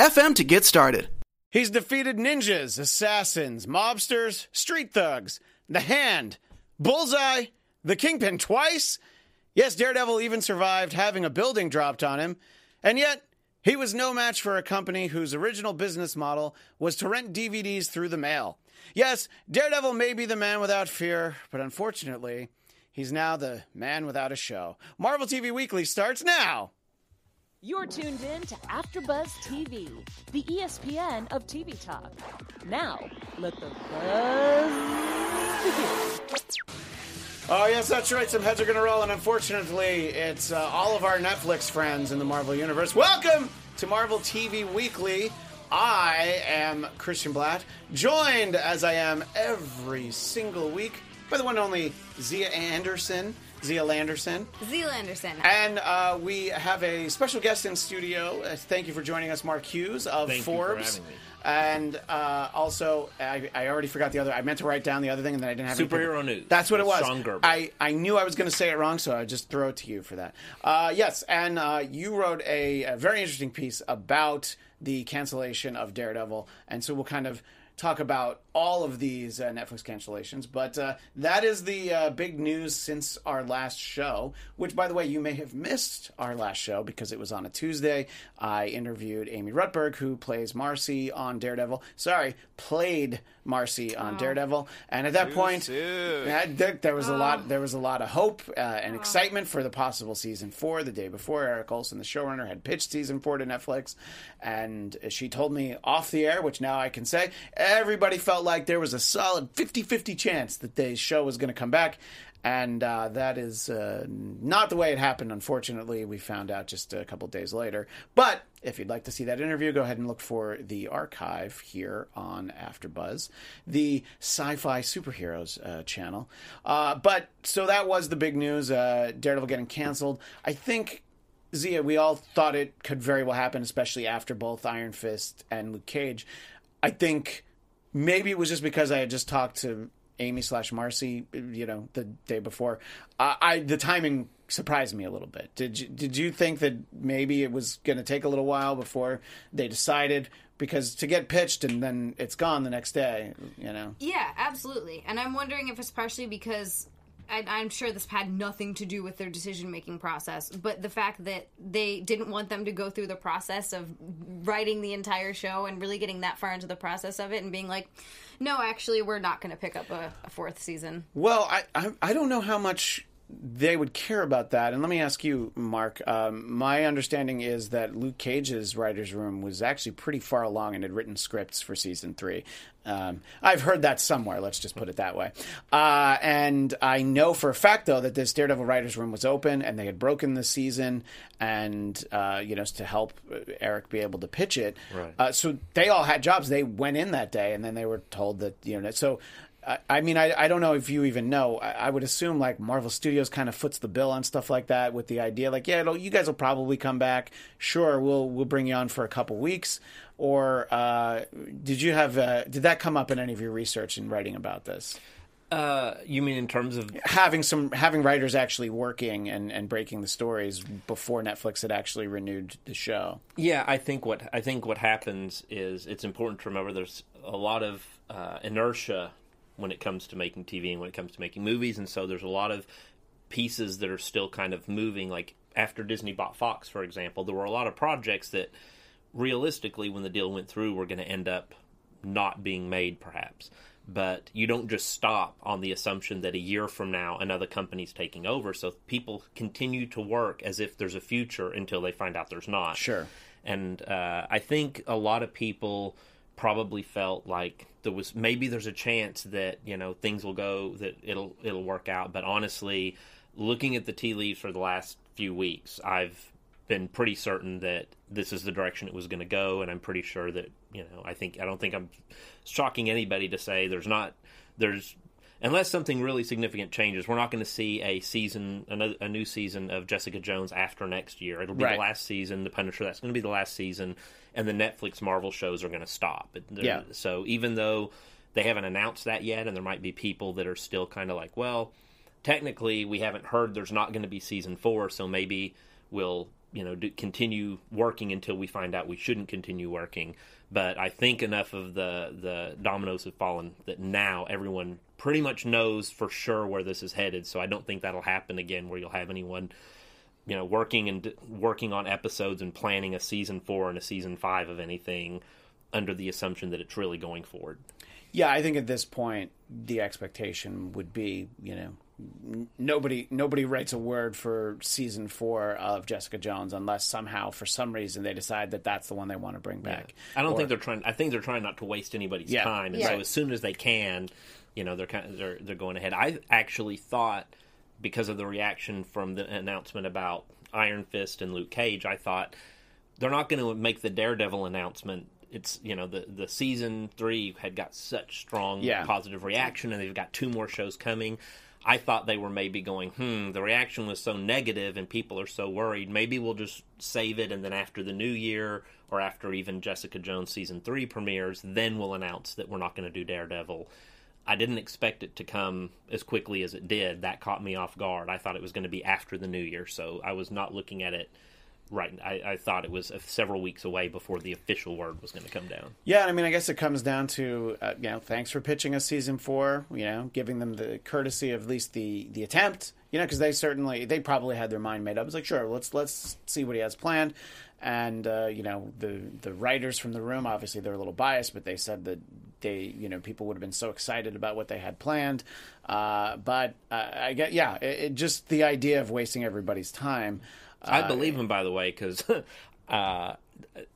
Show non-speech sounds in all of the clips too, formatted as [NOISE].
FM to get started. He's defeated ninjas, assassins, mobsters, street thugs, the hand, bullseye, the kingpin twice. Yes, Daredevil even survived having a building dropped on him. And yet, he was no match for a company whose original business model was to rent DVDs through the mail. Yes, Daredevil may be the man without fear, but unfortunately, he's now the man without a show. Marvel TV Weekly starts now. You're tuned in to AfterBuzz TV, the ESPN of TV talk. Now, let the buzz begin. Oh, yes, that's right. Some heads are going to roll, and unfortunately, it's uh, all of our Netflix friends in the Marvel Universe. Welcome to Marvel TV Weekly. I am Christian Blatt, joined as I am every single week by the one and only Zia Anderson. Zia Landerson. Zealanderson. And uh, we have a special guest in studio. Uh, thank you for joining us, Mark Hughes of Thank you for Forbes. having me. And uh, also, I, I already forgot the other. I meant to write down the other thing, and then I didn't have Superhero paper. news That's what it was. Sean Gerber. I, I knew I was going to say it wrong, so I just throw it to you for that. Uh, yes, and uh, you wrote a, a very interesting piece about the cancellation of Daredevil, and so we'll kind of talk about all of these uh, Netflix cancellations. But uh, that is the uh, big news since our last show, which, by the way, you may have missed our last show because it was on a Tuesday. I interviewed Amy Rutberg, who plays Marcy on Daredevil. Sorry, played Marcy on Daredevil, and at that point, yeah, there, there was a lot. There was a lot of hope uh, and excitement for the possible season four. The day before, Erik Oleson, the showrunner, had pitched season four to Netflix, and she told me off the air, which now I can say, everybody felt like there was a solid 50-50 chance that the show was going to come back. And uh, that is uh, not the way it happened. Unfortunately, we found out just a couple days later. But if you'd like to see that interview, go ahead and look for the archive here on AfterBuzz, the Sci-Fi Superheroes uh, channel. Uh, but so that was the big news: uh, Daredevil getting canceled. I think Zia, we all thought it could very well happen, especially after both Iron Fist and Luke Cage. I think maybe it was just because I had just talked to Amy slash Marcy, you know, the day before. I, I the timing surprised me a little bit. Did you did you think that maybe it was going to take a little while before they decided? Because to get pitched and then it's gone the next day, you know. Yeah, absolutely. And I'm wondering if it's partially because I, I'm sure this had nothing to do with their decision making process, but the fact that they didn't want them to go through the process of writing the entire show and really getting that far into the process of it and being like, no, actually, we're not going to pick up a, a fourth season. Well, I, I I don't know how much they would care about that. And let me ask you, Mark. Um, my understanding is that Luke Cage's writers' room was actually pretty far along and had written scripts for season three. Um, I've heard that somewhere. Let's just put it that way. Uh, and I know for a fact, though, that this Daredevil writers' room was open and they had broken the season, and uh, you know to help Eric be able to pitch it. Right. Uh, so they all had jobs. They went in that day, and then they were told that you know. So I, I mean, I, I don't know if you even know. I, I would assume like Marvel Studios kind of foots the bill on stuff like that with the idea like, yeah, you guys will probably come back. Sure, we'll we'll bring you on for a couple weeks. Or uh, did you have uh, did that come up in any of your research and writing about this? Uh, you mean in terms of Having some having writers actually working and, and breaking the stories before Netflix had actually renewed the show. yeah? I think what I think what happens is it's important to remember there's a lot of uh, inertia when it comes to making TV and when it comes to making movies, and so there's a lot of pieces that are still kind of moving. Like after Disney bought Fox, for example, there were a lot of projects that realistically, when the deal went through, were going to end up not being made, perhaps. But you don't just stop on the assumption that a year from now another company's taking over. So people continue to work as if there's a future until they find out there's not. Sure. And uh, I think a lot of people probably felt like there was maybe there's a chance that you know things will go that it'll it'll work out. But honestly, looking at the tea leaves for the last few weeks, I've been pretty certain that this is the direction it was going to go, and I'm pretty sure that you know I think I don't think I'm shocking anybody to say there's not there's unless something really significant changes, we're not going to see a season, another, a new season of Jessica Jones after next year. It'll be Right. the last season. The Punisher, that's going to be the last season, and the Netflix Marvel shows are going to stop. Yeah. So even though they haven't announced that yet, and there might be people that are still kind of like, well, technically we haven't heard there's not going to be season four, so maybe we'll you know do, continue working until we find out we shouldn't continue working. But I think enough of the the dominoes have fallen that now everyone pretty much knows for sure where this is headed. So I don't think that'll happen again, where you'll have anyone you know working and working on episodes and planning a season four and a season five of anything under the assumption that it's really going forward. Yeah, I think at this point the expectation would be, you know, nobody nobody writes a word for season four of Jessica Jones unless somehow for some reason they decide that that's the one they want to bring back. I don't Or- think they're trying. I think they're trying not to waste anybody's Yeah. time, and Yeah. so as soon as they can, you know, they're kind of they're they're going ahead. I actually thought because of the reaction from the announcement about Iron Fist and Luke Cage, I thought they're not going to make the Daredevil announcement. It's you know the the season three had got such strong Yeah. positive reaction, and they've got two more shows coming. I thought they were maybe going, hmm, the reaction was so negative and people are so worried. Maybe we'll just save it and then after the new year or after even Jessica Jones season three premieres, then we'll announce that we're not going to do Daredevil. I didn't expect it to come as quickly as it did. That caught me off guard. I thought it was going to be after the new year, so I was not looking at it right. I, I thought it was uh, several weeks away before the official word was going to come down. Yeah, I mean, I guess it comes down to uh, you know, thanks for pitching us season four. You know, giving them the courtesy of at least the the attempt. You know, because they certainly they probably had their mind made up. It's like, sure, let's let's see what he has planned. And uh, you know, the the writers from the room obviously they're a little biased, but they said that they you know people would have been so excited about what they had planned. Uh, but uh, I get yeah, it, it just the idea of wasting everybody's time. I believe him, by the way, because [LAUGHS] uh,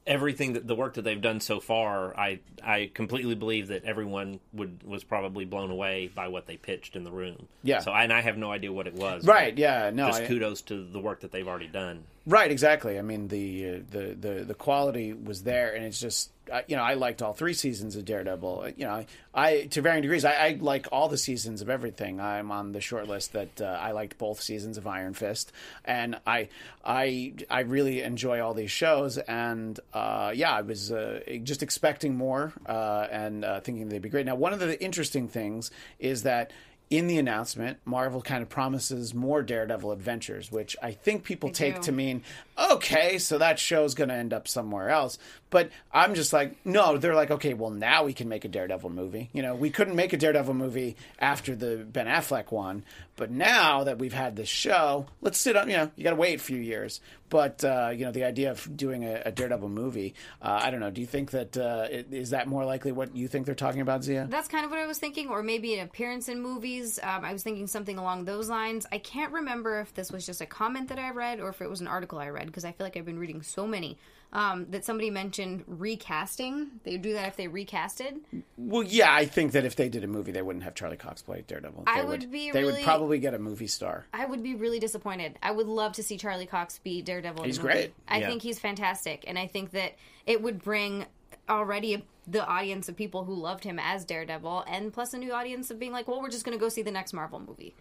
everything that the work that they've done so far, I I completely believe that everyone would was probably blown away by what they pitched in the room. Yeah. So and I have no idea what it was. Right? Yeah. No. Just I- kudos to the work that they've already done. Right, exactly. I mean, the uh, the the the quality was there, and it's just uh, you know I liked all three seasons of Daredevil. You know, I, I to varying degrees, I, I like all the seasons of everything. I'm on the short list that uh, I liked both seasons of Iron Fist, and I I I really enjoy all these shows. And uh, yeah, I was uh, just expecting more uh, and uh, thinking they'd be great. Now, one of the interesting things is that in the announcement, Marvel kind of promises more Daredevil adventures, which I think people take do. to mean, okay, so that show's going to end up somewhere else. But I'm just like, no, they're like, okay, well, now we can make a Daredevil movie. You know, we couldn't make a Daredevil movie after the Ben Affleck one, but now that we've had this show, let's sit on, you know, you got to wait a few years. But, uh, you know, the idea of doing a, a Daredevil movie, uh, I don't know. Do you think that uh, it- is that more likely what you think they're talking about, Zia? That's kind of what I was thinking, or maybe an appearance in movies. Um, I was thinking something along those lines. I can't remember if this was just a comment that I read or if it was an article I read because I feel like I've been reading so many um, that somebody mentioned recasting. They would do that if they recasted. Well, yeah, I think that if they did a movie, they wouldn't have Charlie Cox play Daredevil. I They would be They would probably get a movie star. I would be really disappointed. I would love to see Charlie Cox be Daredevil. in He's movie. great. I Yeah. think he's fantastic, and I think that it would bring already the audience of people who loved him as Daredevil, and plus a new audience of being like, well, we're just going to go see the next Marvel movie.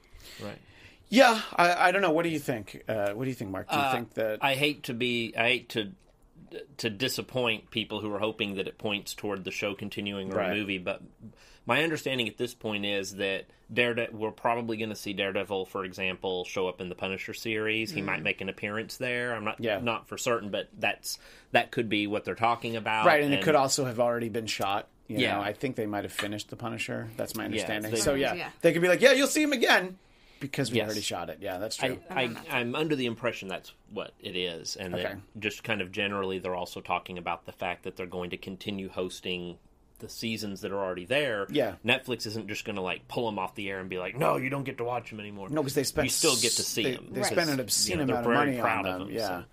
Right. Yeah, I, I don't know. What do you think? Uh, what do you think, Mark? Do you think that? I hate to be. I hate to to disappoint people who are hoping that it points toward the show continuing or Right. a movie, but my understanding at this point is that Daredevil. We're probably going to see Daredevil, for example, show up in the Punisher series. He might make an appearance there. I'm not Yeah. not for certain, but that's that could be what they're talking about. right, and, it could also have already been shot. You Yeah. know, I think they might have finished the Punisher. That's my understanding. they- so yeah, Yeah. they could be like, yeah, you'll see him again because we Yes. already shot it. Yeah, that's true. I, I'm under the impression that's what it is, and Okay. that just kind of generally they're also talking about the fact that they're going to continue hosting the seasons that are already there. Yeah. Netflix isn't just going to like pull them off the air and be like, "No, you don't get to watch them anymore." No, because they spend you still get to see they, them. They Right. spend an obscene you know, amount they're of very money proud on of them. them, yeah, so.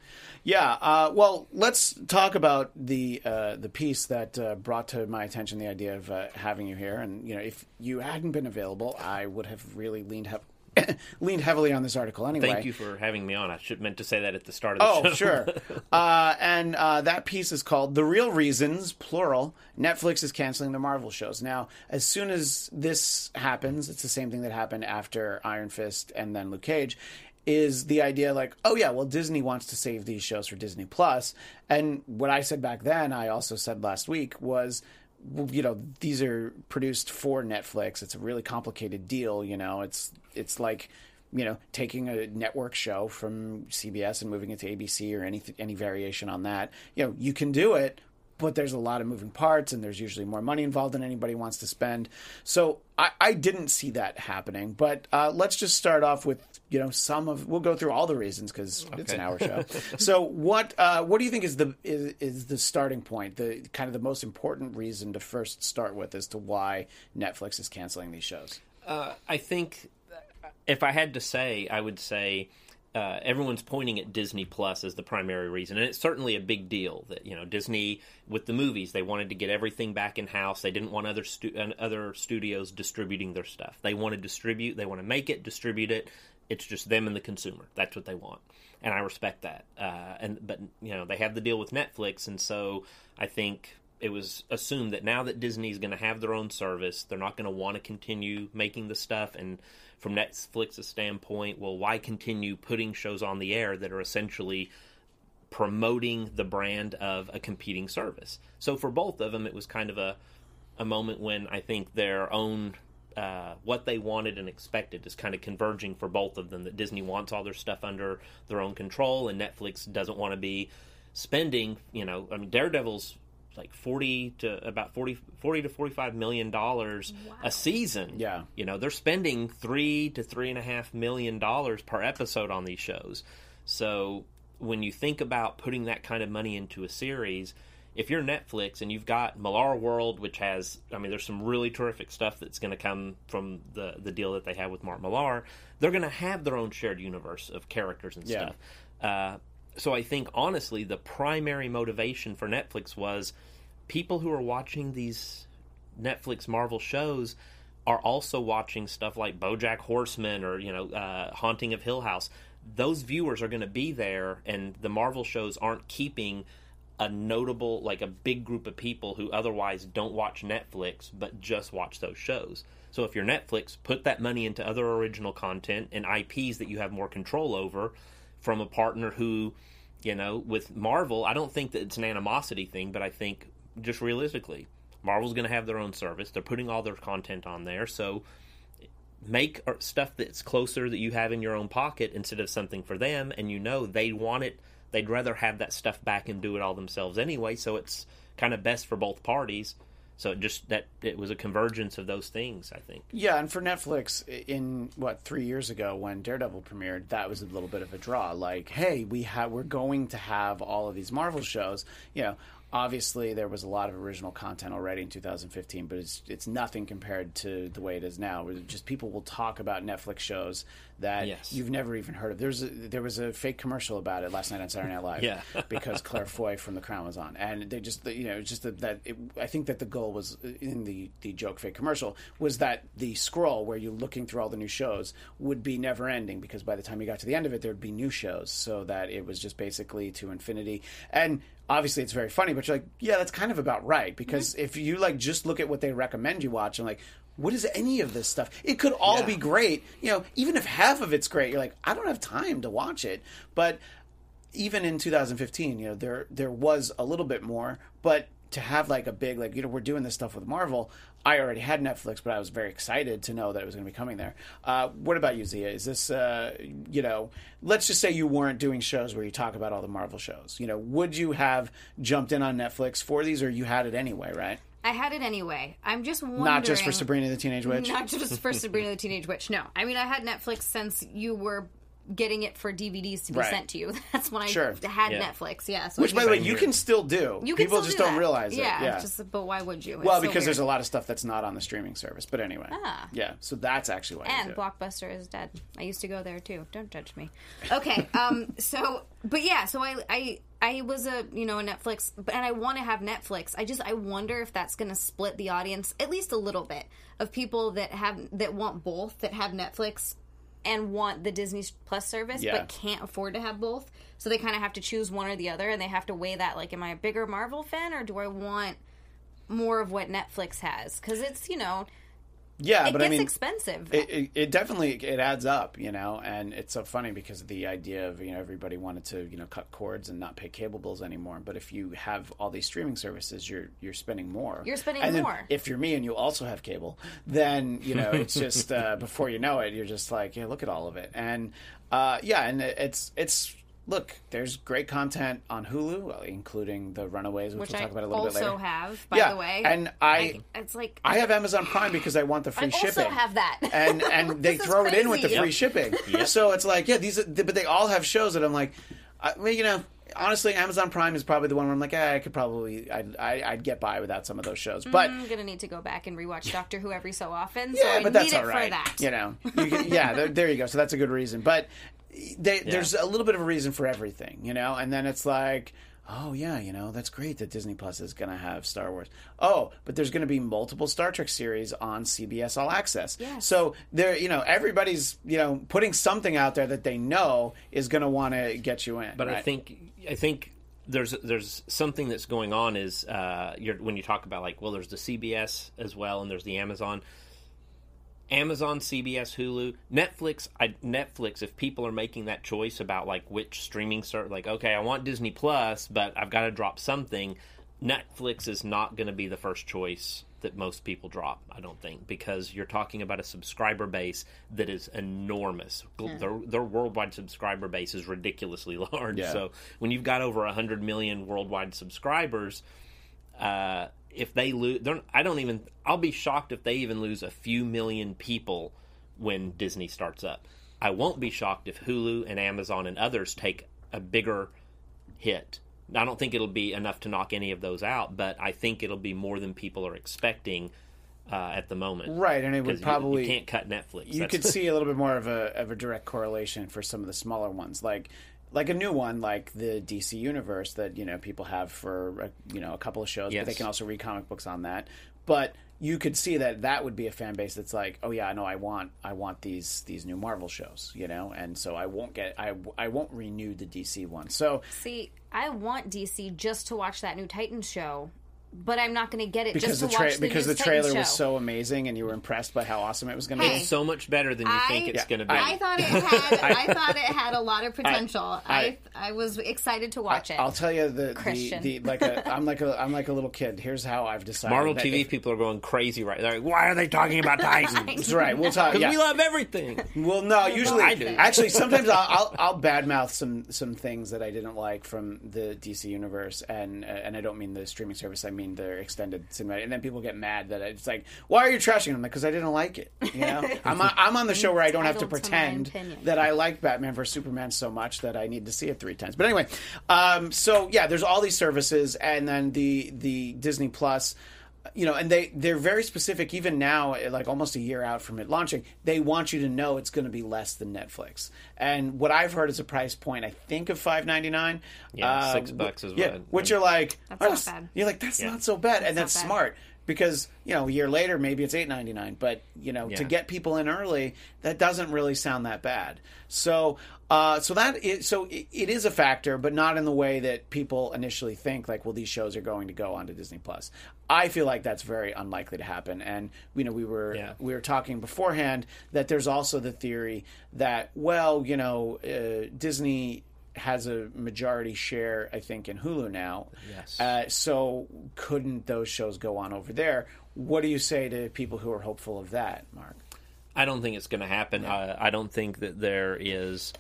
yeah. Uh, well, let's talk about the uh, the piece that uh, brought to my attention the idea of uh, having you here. And you know, if you hadn't been available, I would have really leaned he- [COUGHS] leaned heavily on this article anyway. Thank you for having me on. I should meant to say that at the start of the Oh, show. sure. [LAUGHS] Uh, and uh, that piece is called The Real Reasons, plural. Netflix is canceling the Marvel shows. Now, as soon as this happens, it's the same thing that happened after Iron Fist and then Luke Cage. Is the idea like, oh yeah, well Disney wants to save these shows for Disney Plus. And what I said back then, I also said last week was, you know, these are produced for Netflix. It's a really complicated deal. You know, it's it's like you know, taking a network show from CBS and moving it to ABC or any any variation on that. You know, you can do it, but there's a lot of moving parts, and there's usually more money involved than anybody wants to spend. So I, I didn't see that happening. But uh, let's just start off with you know some of we'll go through all the reasons because it's an hour show. [LAUGHS] so what uh, what do you think is the is, is the starting point, the kind of the most important reason to first start with as to why Netflix is canceling these shows? Uh, I think if I had to say, I would say uh, everyone's pointing at Disney Plus as the primary reason, and it's certainly a big deal that you know Disney with the movies they wanted to get everything back in house. They didn't want other stu- other studios distributing their stuff. They want to distribute. They want to make it, distribute it. It's just them and the consumer. That's what they want, and I respect that. Uh, and but you know they have the deal with Netflix, and so I think it was assumed that now that Disney's going to have their own service, they're not going to want to continue making the stuff. And from Netflix's standpoint, well, why continue putting shows on the air that are essentially promoting the brand of a competing service? So for both of them, it was kind of a a moment when I think their own uh, what they wanted and expected is kind of converging for both of them. That Disney wants all their stuff under their own control, and Netflix doesn't want to be spending. You know, I mean, Daredevil's like 40 to about 40, 40 to 45 million dollars a season Yeah. you know they're spending three to three and a half million dollars per episode on these shows so when you think about putting that kind of money into a series if you're netflix and you've got Millarworld which has i mean there's some really terrific stuff that's going to come from the the deal that they have with mark millar they're going to have their own shared universe of characters and Yeah. stuff uh, so I think honestly, the primary motivation for Netflix was people who are watching these Netflix Marvel shows are also watching stuff like BoJack Horseman or you know uh, Haunting of Hill House. Those viewers are going to be there, and the Marvel shows aren't keeping a notable like a big group of people who otherwise don't watch Netflix but just watch those shows. So if you're Netflix, put that money into other original content and IPs that you have more control over from a partner who, you know, with Marvel, I don't think that it's an animosity thing, but I think just realistically, Marvel's going to have their own service. They're putting all their content on there, so make uh, stuff that's closer that you have in your own pocket instead of something for them. And you know they want it. They'd rather have that stuff back and do it all themselves anyway. So it's kind of best for both parties so just that it was a convergence of those things i think Yeah, and for Netflix, in what three years ago when Daredevil premiered, that was a little bit of a draw. Like, hey, we have we're going to have all of these Marvel shows. You know, obviously there was a lot of original content already in 2015, but it's it's nothing compared to the way it is now. Where just people will talk about Netflix shows that Yes. you've never even heard of. There's a, there was a fake commercial about it last night on Saturday Night Live. [LAUGHS] Yeah. [LAUGHS] because Claire Foy from The Crown was on, and they just you know it's just that, that it, I think that the goal was in the the joke fake commercial was that the scroll where you're looking through all the new shows would be never ending because by the time you got to the end of it there'd be new shows, so that it was just basically to infinity and. Obviously, it's very funny, but you're like, yeah, that's kind of about right. Because mm-hmm. if you like just look at what they recommend you watch, and like, what is any of this stuff? It could all Yeah. be great. You know, even if half of it's great, you're like, I don't have time to watch it. But even in 2015, you know, there there was a little bit more, but to have like a big like you know we're doing this stuff with Marvel. I already had Netflix, but I was very excited to know that it was going to be coming there. Uh, what about you, Zia? Is this uh, you know? Let's just say you weren't doing shows where you talk about all the Marvel shows. You know, would you have jumped in on Netflix for these, or you had it anyway, right? I had it anyway. I'm just wondering. Not just for Sabrina the Teenage Witch. [LAUGHS] Not just for Sabrina the Teenage Witch. No, I mean I had Netflix since you were getting it for DVDs to be Right. sent to you. [LAUGHS] That's when I Sure. had Yeah. Netflix. Yeah. So Which, by the way, you can still do. you can People still just do don't that. realize yeah, it. Yeah. Just, but why would you? It's well, so because there's a lot of stuff that's not on the streaming service. But anyway, Ah. yeah. So that's actually why. you And do it. Blockbuster is dead. I used to go there too. Don't judge me. Okay. Um. [LAUGHS] so, but yeah. So I, I, I was a you know a Netflix, but and I want to have Netflix. I just I wonder if that's going to split the audience at least a little bit of people that have that want both that have Netflix and want the Disney Plus service Yeah. but can't afford to have both. So they kind of have to choose one or the other and they have to weigh that like am I a bigger Marvel fan or do I want more of what Netflix has cuz it's, you know, Yeah, it but gets I mean, expensive. it, it, it definitely it adds up, you know, and it's so funny because of the idea of you know everybody wanted to you know cut cords and not pay cable bills anymore. But if you have all these streaming services, you're you're spending more. You're spending and more. If you're me and you also have cable, then you know it's just [LAUGHS] uh, before you know it, you're just like, yeah, look at all of it, and uh, yeah, and it's it's. Look, there's great content on Hulu, including the Runaways, which, which we'll I talk about a little bit later. also later. have, by yeah, the way. and I, it's like I have Amazon Prime because I want the free I shipping. also have that. and and [LAUGHS] they throw it in with the crazy. free [LAUGHS] Yep. shipping. So it's like, yeah, these, are, but they all have shows that I'm like, I, well, you know, honestly, Amazon Prime is probably the one where I'm like, eh, I could probably, I'd, I, I'd get by without some of those shows, but. I'm gonna need to go back and rewatch Doctor Who every so often. Yeah, I but that's need all for that. You know, you can, yeah, there, there you go. So that's a good reason. But they, there's a little bit of a reason for everything, you know. And then it's like, oh yeah, you know, that's great that Disney Plus is going to have Star Wars. Oh, but there's going to be multiple Star Trek series on CBS All Access. Yes. So there, you know, everybody's you know putting something out there that they know is going to want to get you in. But I think I think there's there's something that's going on is uh, you're, when you talk about like well there's the CBS as well and there's the Amazon. Amazon, CBS, Hulu, Netflix. I, Netflix. If people are making that choice about like which streaming start, like okay, I want Disney Plus, but I've got to drop something. Netflix is not going to be the first choice that most people drop. I don't think because you're talking about a subscriber base that is enormous. Their, their worldwide subscriber base is ridiculously [LAUGHS] large. Yeah. So when you've got over hundred million worldwide subscribers, uh, if they lose, I don't even. I'll be shocked if they even lose a few million people when Disney starts up. I won't be shocked if Hulu and Amazon and others take a bigger hit. I don't think it'll be enough to knock any of those out, but I think it'll be more than people are expecting uh, at the moment. Right, and it would you- probably you, can't cut Netflix. you That's- could [LAUGHS] see a little bit more of a of a direct correlation for some of the smaller ones, like like a new one, like the DC universe that you know people have for a, you know a couple of shows, but they can also read comic books on that. But you could see that that would be a fan base that's like, oh yeah, I know, I want I want these these new Marvel shows, you know, and so I won't get I I won't renew the DC one. So See, I want DC just to watch that new Titans show, but I'm not going to get it because just the to tra- watch the because the trailer was so amazing and you were impressed by how awesome it was going to Hey. be. so much better than you think it's Yeah, going to be. I thought it had. [LAUGHS] I thought it had a lot of potential. I I- I, was excited to watch it. I'll tell you the, the, Christian. the like a I'm like a I'm like a little kid. Here's how I've decided. Marvel that TV if- people are going crazy right. They're like, why are they talking about [LAUGHS] Titans? That's right. We'll talk. Because Yeah. we love everything. well, no. Usually, I do. actually, sometimes I'll, I'll I'll badmouth some some things that I didn't like from the DC universe, and uh, and I don't mean the streaming service. I mean their extended cinematic. And then people get mad that it's like, why are you trashing them? Because I didn't like it. You know, [LAUGHS] I'm on, I'm on the show where I don't have to Entitled to pretend that I like Batman vs Superman so much that I need to see it three times. But anyway, um, so yeah, there's all these services, and then the the Disney Plus. You know, and they they're very specific. Even now, like almost a year out from it launching, they want you to know it's going to be less than Netflix. And what I've heard is a price point, I think, of five ninety nine. Yeah, six uh, bucks is yeah, what- which you're like, That's oh, not bad. You're like, that's Yeah. not so bad, and that's not bad. smart because you know a year later maybe it's eight ninety nine, but you know to get people in early, that doesn't really sound that bad. So, uh, so that is, so it, it is a factor, but not in the way that people initially think. Like, well, these shows are going to go onto Disney Plus. I feel like that's very unlikely to happen. And you know, we were Yeah. we were talking beforehand that there's also the theory that well, you know, uh, Disney has a majority share, I think, in Hulu now. Yes. Uh, so couldn't those shows go on over there? What do you say to people who are hopeful of that, Mark? I don't think it's going to happen. Uh, I don't think that there is.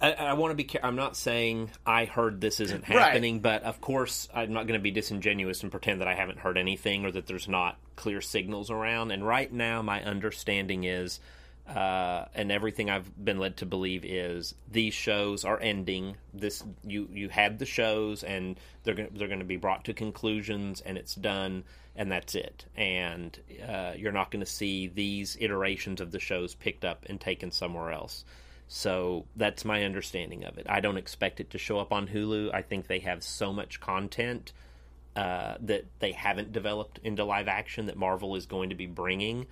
I, I want to be. I'm not saying I heard this isn't Right. happening, but of course I'm not going to be disingenuous and pretend that I haven't heard anything or that there's not clear signals around. And right now, my understanding is, uh, and everything I've been led to believe is these shows are ending. This you you had the shows, and they're going they're going to be brought to conclusions, and it's done, and that's it. And uh, you're not going to see these iterations of the shows picked up and taken somewhere else. So that's my understanding of it. I don't expect it to show up on Hulu. I think they have so much content uh, that they haven't developed into live action that Marvel is going to be bringing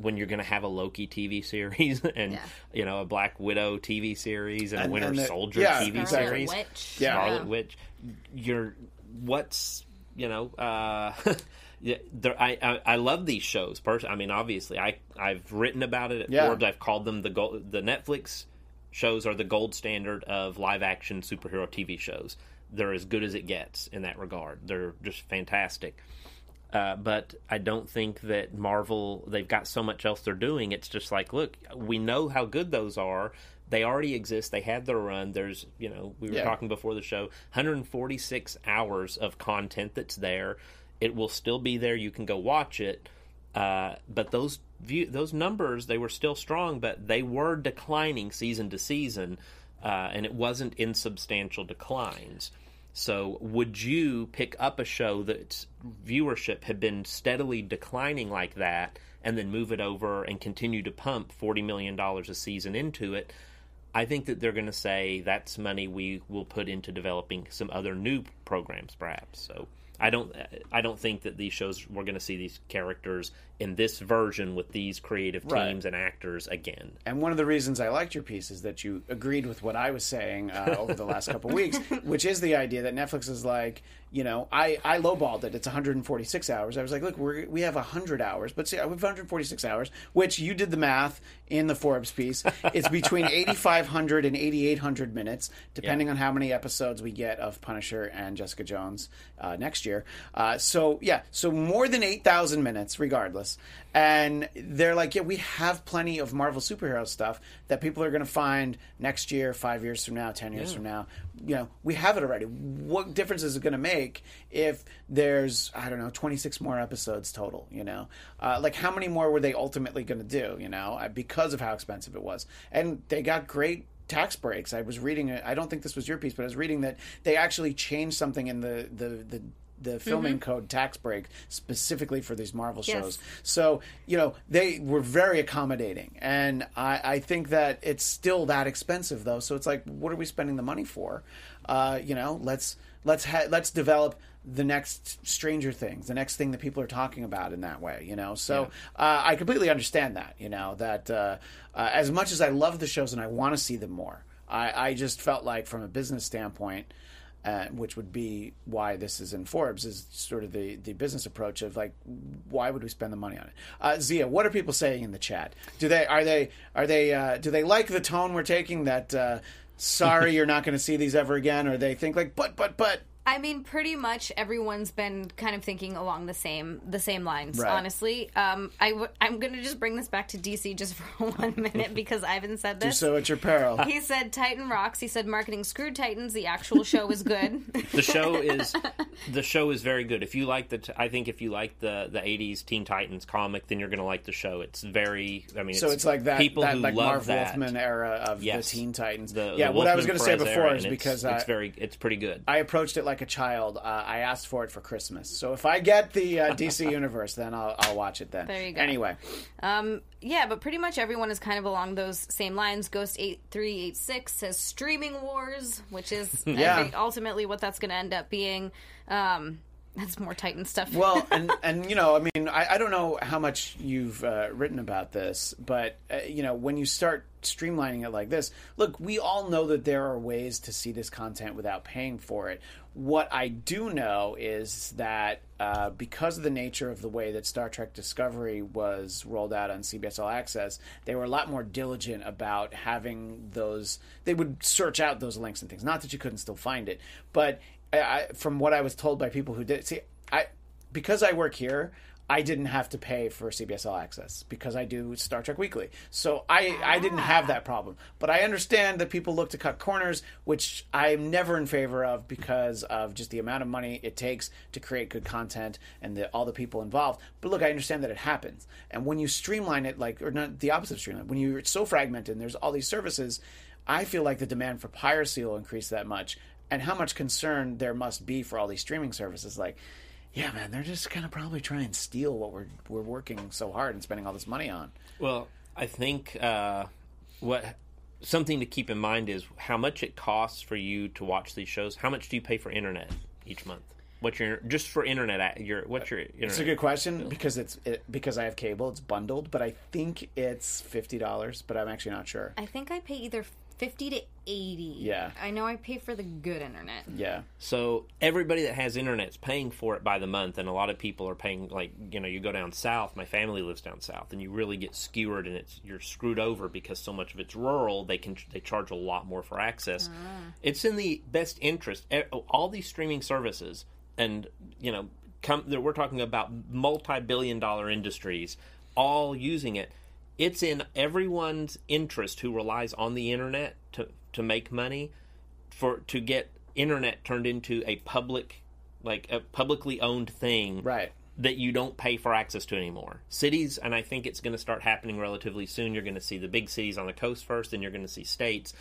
when you're going to have a Loki TV series [LAUGHS] and Yeah. you know a Black Widow TV series and, a Winter and the- Soldier yeah, TV Scarlet series, Witch. Yeah. Scarlet Witch. You're what's you know. Uh, [LAUGHS] Yeah, there, I, I I love these shows. Personally, I mean, obviously, I I've written about it at Yeah. Forbes. I've called them the gold. The Netflix shows are the gold standard of live action superhero TV shows. They're as good as it gets in that regard. They're just fantastic. Uh, but I don't think that Marvel, they've got so much else they're doing. It's just like, look, we know how good those are. They already exist. They had their run. There's, you know, we were Yeah. talking before the show 146 hours of content that's there. It will still be there. You can go watch it. Uh, but those view, those numbers, they were still strong, but they were declining season to season, uh, and it wasn't insubstantial declines. So, would you pick up a show that's viewership had been steadily declining like that, and then move it over and continue to pump forty million dollars a season into it? I think that they're going to say that's money we will put into developing some other new programs, perhaps. So. I don't. I don't think that these shows we're going to see these characters in this version with these creative teams Right. and actors again. And one of the reasons I liked your piece is that you agreed with what I was saying uh, over the last couple of [LAUGHS] weeks, which is the idea that Netflix is like, you know, I, I lowballed it. It's 146 hours. I was like, look, we're, we have 100 hours, but see, we have 146 hours, which you did the math in the Forbes piece. It's [LAUGHS] between 8,500 and 8,800 minutes, depending on how many episodes we get of Punisher and Jessica Jones uh, next year. Uh, so, yeah, so more than 8,000 minutes, regardless. And they're like, yeah, we have plenty of Marvel superhero stuff that people are going to find next year, five years from now, ten years from now. You know, we have it already. What difference is it going to make if there's, I don't know, 26 more episodes total? You know, uh, like how many more were they ultimately going to do? You know, uh, because of how expensive it was, and they got great tax breaks. I was reading. I don't think this was your piece, but I was reading that they actually changed something in the the the. The filming code tax break specifically for these Marvel Yes. shows. So, you know, they were very accommodating. And I, I think that it's still that expensive though. So it's like, what are we spending the money for? Uh, you know, let's let's ha- let's develop the next Stranger Things, the next thing that people are talking about in that way, you know. So uh, I completely understand that, you know, that uh, uh, as much as I love the shows and I want to see them more, I, I just felt like from a business standpoint, uh, which would be why this is in Forbes, is sort of the, the business approach of like, why would we spend the money on it? Uh, Zia, what are people saying in the chat? Do they are they are they uh, do they like the tone we're taking? That uh, sorry, [LAUGHS] you're not going to see these ever again, or they think like, but but but I mean, pretty much everyone's been kind of thinking along the same the same lines. Right. Honestly, um, I w- I'm going to just bring this back to DC just [LAUGHS] for one minute [LAUGHS] because Ivan said do this. so at your peril. He said Titan rocks. He said marketing screwed Titans. The actual show is good. [LAUGHS] the show is the show is very good. If you like the, t- I think if you like the the '80s Teen Titans comic, then you're going to like the show. It's very, I mean, So it's like that people that who like love Marv that. Wolfman era of Yes. the Teen Titans. The, yeah, the what I was going to say before era, is and it's- because it's very, it's pretty good. I approached it like a child. Uh, I asked for it for Christmas. So if I get the uh, DC [LAUGHS] universe, then I'll, I'll watch it then. There you go. Anyway, Um, yeah, but pretty much everyone is kind of along those same lines. Ghost eight three eight six says streaming wars, which is [LAUGHS] Yeah. ultimately what that's going to end up being. Um, that's more Titan stuff. well, [LAUGHS] and and you know, I mean, I, I don't know how much you've uh, written about this, but uh, you know, when you start streamlining it like this, look, we all know that there are ways to see this content without paying for it. What I do know is that uh, because of the nature of the way that Star Trek Discovery was rolled out on CBS All Access, they were a lot more diligent about having those. They would search out those links and things. Not that you couldn't still find it, but I, from what I was told by people who did see, I because I work here, I didn't have to pay for CBS All Access because I do Star Trek Weekly. So I I didn't have that problem. But I understand that people look to cut corners, which I'm never in favor of because of just the amount of money it takes to create good content and the, all the people involved. But look, I understand that it happens. And when you streamline it, like or not the opposite of streamline, when you're so fragmented and there's all these services, I feel like the demand for piracy will increase that much. And how much concern there must be for all these streaming services, like yeah, man, they're just gonna probably try and steal what we're we're working so hard and spending all this money on. Well, I think uh, what something to keep in mind is how much it costs for you to watch these shows. How much do you pay for internet each month? What's your just for internet? a- Your what's your internet? It's a good question because it's it, because I have cable. It's bundled, but I think it's fifty dollars. But I'm actually not sure. I think I pay either fifty to eighty. Yeah. I know I pay for the good internet. Yeah, So everybody that has internet's paying for it by the month, and a lot of people are paying. Like you know, you go down south. My family lives down south, and you really get skewered, and it's you're screwed over because so much of it's rural. They can they charge a lot more for access. Ah. It's in the best interest. All these streaming services, and you know, come we're talking about multi-billion dollar industries, all using it. It's in everyone's interest who relies on the internet to to make money for to get internet turned into a public like a publicly owned thing right. that you don't pay for access to anymore. Cities, and I think it's going to start happening relatively soon. You're going to see the big cities on the coast first, and you're going to see states.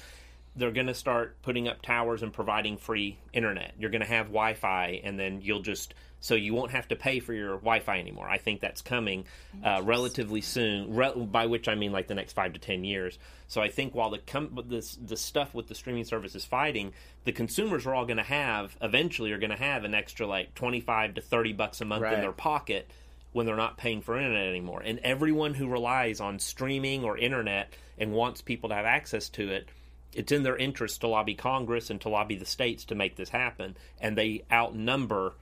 They're going to start putting up towers and providing free internet. You're going to have Wi Fi, and then you'll just, so you won't have to pay for your Wi Fi anymore. I think that's coming uh, relatively soon, re- by which I mean like the next five to 10 years. So I think while the, com- this, the stuff with the streaming service is fighting, the consumers are all going to have, eventually, are going to have an extra like 25 to 30 bucks a month Right. in their pocket when they're not paying for internet anymore. And everyone who relies on streaming or internet and wants people to have access to it, it's in their interest to lobby Congress and to lobby the states to make this happen. And they outnumber,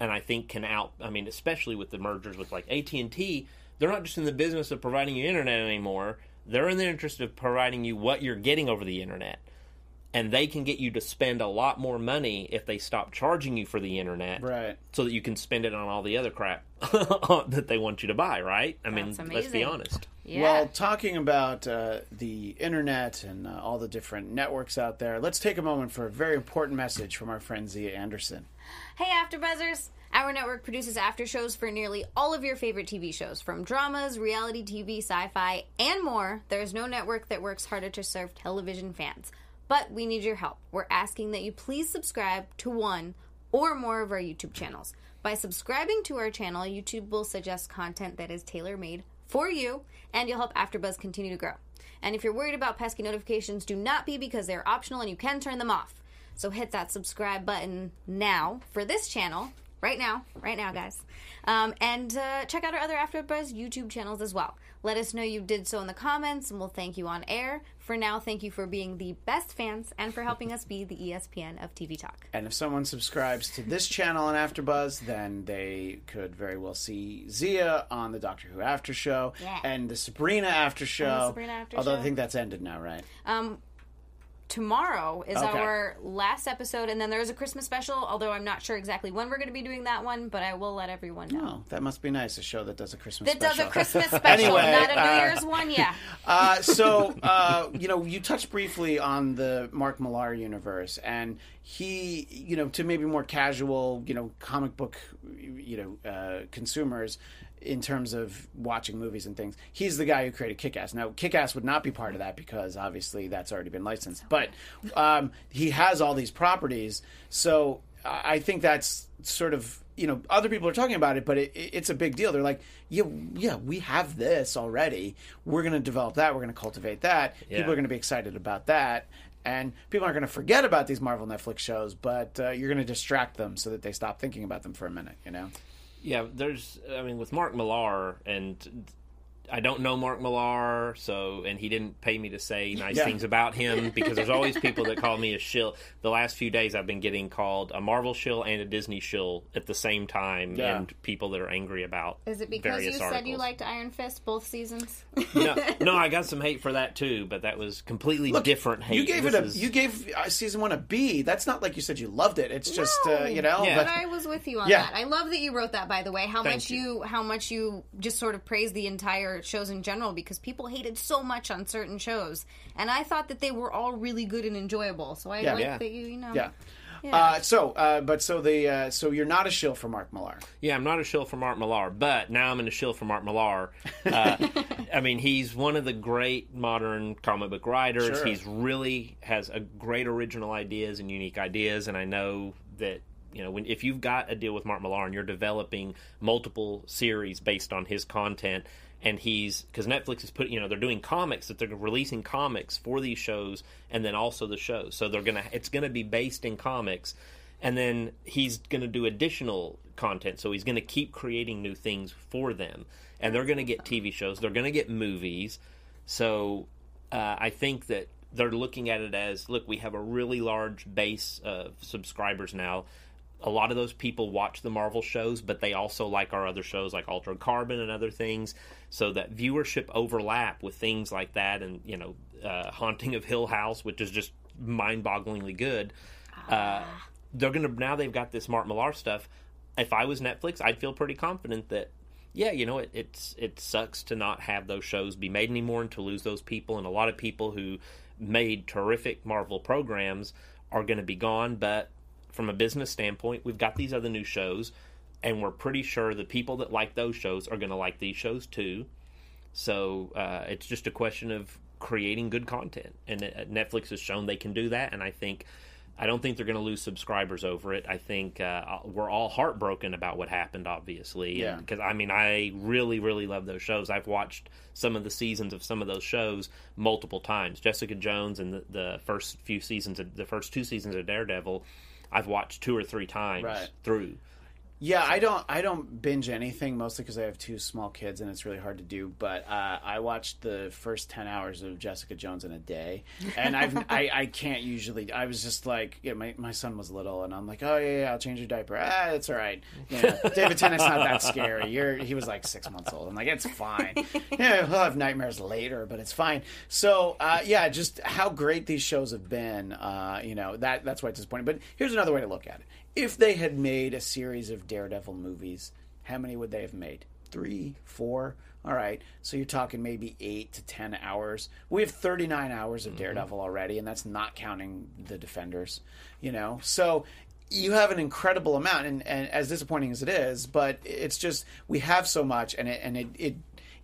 and I think can out. I mean, especially with the mergers with like AT and T, they're not just in the business of providing you internet anymore. They're in the interest of providing you what you're getting over the internet and they can get you to spend a lot more money if they stop charging you for the internet Right. so that you can spend it on all the other crap [LAUGHS] that they want you to buy right i mean That's let's be honest Yeah. Well, talking about uh, the internet and uh, all the different networks out there, let's take a moment for a very important message from our friend Zia Anderson. Hey, AfterBuzzers! Our network produces after shows for nearly all of your favorite TV shows, from dramas, reality TV, sci-fi, and more. There's no network that works harder to serve television fans. But we need your help. We're asking that you please subscribe to one or more of our YouTube channels. By subscribing to our channel, YouTube will suggest content that is tailor-made for you, and you'll help AfterBuzz continue to grow. And if you're worried about pesky notifications, do not be because they're optional and you can turn them off. So hit that subscribe button now for this channel, right now, right now, guys. Um, and uh, check out our other AfterBuzz YouTube channels as well. Let us know you did so in the comments, and we'll thank you on air. For now, thank you for being the best fans and for helping us be the ESPN of TV Talk. And if someone subscribes to this channel on AfterBuzz, then they could very well see Zia on the Doctor Who After Show Yeah. and the Sabrina After Show. Sabrina After although I think that's ended now, right? Um, tomorrow is Okay. our last episode, and then there's a Christmas special. Although I'm not sure exactly when we're going to be doing that one, but I will let everyone know. Oh, that must be nice. A show that does a Christmas That does a Christmas special, Anyway, not a New uh, Year's one. Yeah. [LAUGHS] Uh, so, uh, you know, you touched briefly on the Mark Millar universe, and he, you know, to maybe more casual, you know, comic book, you know, uh, consumers in terms of watching movies and things. He's the guy who created Kick-Ass. Now, Kick-Ass would not be part of that because obviously that's already been licensed. But um, he has all these properties, so I think that's sort of you know other people are talking about it, but it, it- it's a big deal. They're like, yeah, yeah, we have this already. We're going to develop that. We're going to cultivate that. Yeah. People are going to be excited about that. And people aren't going to forget about these Marvel Netflix shows, but uh, you're going to distract them so that they stop thinking about them for a minute. You know? Yeah there's i mean with mark millar and I don't know Mark Millar, so and he didn't pay me to say nice Yeah. things about him [LAUGHS] because there's always people that call me a shill. The last few days, I've been getting called a Marvel shill and a Disney shill at the same time, Yeah. and people that are angry about. Is it because you various said you liked Iron Fist both seasons? No, [LAUGHS] no, I got some hate for that too, but that was completely different hate. You gave This it a is- you gave uh, season one a B. That's not like you said you loved it. It's just uh, you know. Yeah. But, But I was with you on Yeah. that. I love that you wrote that, by the way. How Thank much you. you. how much you just sort of praised the entire shows in general because people hated so much on certain shows, and I thought that they were all really good and enjoyable. So I Yeah. like Yeah. that you, you know. yeah. Yeah. Uh, so, uh, but so the uh, so you're not a shill for Mark Millar. Yeah, I'm not a shill for Mark Millar, but now I'm in a shill for Mark Millar. Uh, [LAUGHS] I mean, he's one of the great modern comic book writers. Sure. He's really has a great original ideas and unique ideas, and I know that you know when if you've got a deal with Mark Millar and you're developing multiple series based on his content. And he's because Netflix is putting you know, they're doing comics that they're releasing comics for these shows, and then also the shows. So they're gonna, it's gonna be based in comics, and then he's to do additional content. So he's to keep creating new things for them, and they're to get TV shows. They're to get movies. So uh, I think that they're looking at it as look, we have a really large base of subscribers now. A lot of those people watch the Marvel shows, but they also like our other shows like Altered Carbon and other things. So that viewership overlap with things like that, and you know, uh, Haunting of Hill House, which is just mind-bogglingly good. Uh, they're gonna now they've got this Mark Millar stuff. If I was Netflix, I'd feel pretty confident that yeah, you know, it, it's it sucks to not have those shows be made anymore and to lose those people. And a lot of people who made terrific Marvel programs are going to be gone. But from a business standpoint, we've got these other new shows, and we're pretty sure the people that like those shows are going to like these shows too. So uh, it's just a question of creating good content, and uh, Netflix has shown they can do that. And I think I don't think they're going to lose subscribers over it. I think uh, we're all heartbroken about what happened, obviously. Yeah. Because I mean, I really, really love those shows. I've watched some of the seasons of some of those shows multiple times. Jessica Jones and the, the first few seasons, of, the first two seasons of Daredevil, I've watched two or three times Right. through. Yeah, I don't. I don't binge anything mostly because I have two small kids and it's really hard to do. But uh, I watched the first ten hours of Jessica Jones in a day, and I've [LAUGHS] I, I can't usually. I was just like, yeah, my, my son was little, and I'm like, oh yeah, yeah, I'll change your diaper. Ah, it's all right. Yeah, [LAUGHS] David Tennant's not that scary. You're he was like six months old. I'm like, it's fine. [LAUGHS] Yeah, he'll have nightmares later, but it's fine. So uh, yeah, just how great these shows have been. Uh, you know that that's why it's disappointing. But here's another way to look at it if they had made a series of Daredevil movies, how many would they have made? Three, four? All right. So you're talking maybe eight to ten hours. We have 39 hours of mm-hmm. Daredevil already, and that's not counting the Defenders, you know? So you have an incredible amount, and, and as disappointing as it is, but it's just, we have so much, and it, and it, it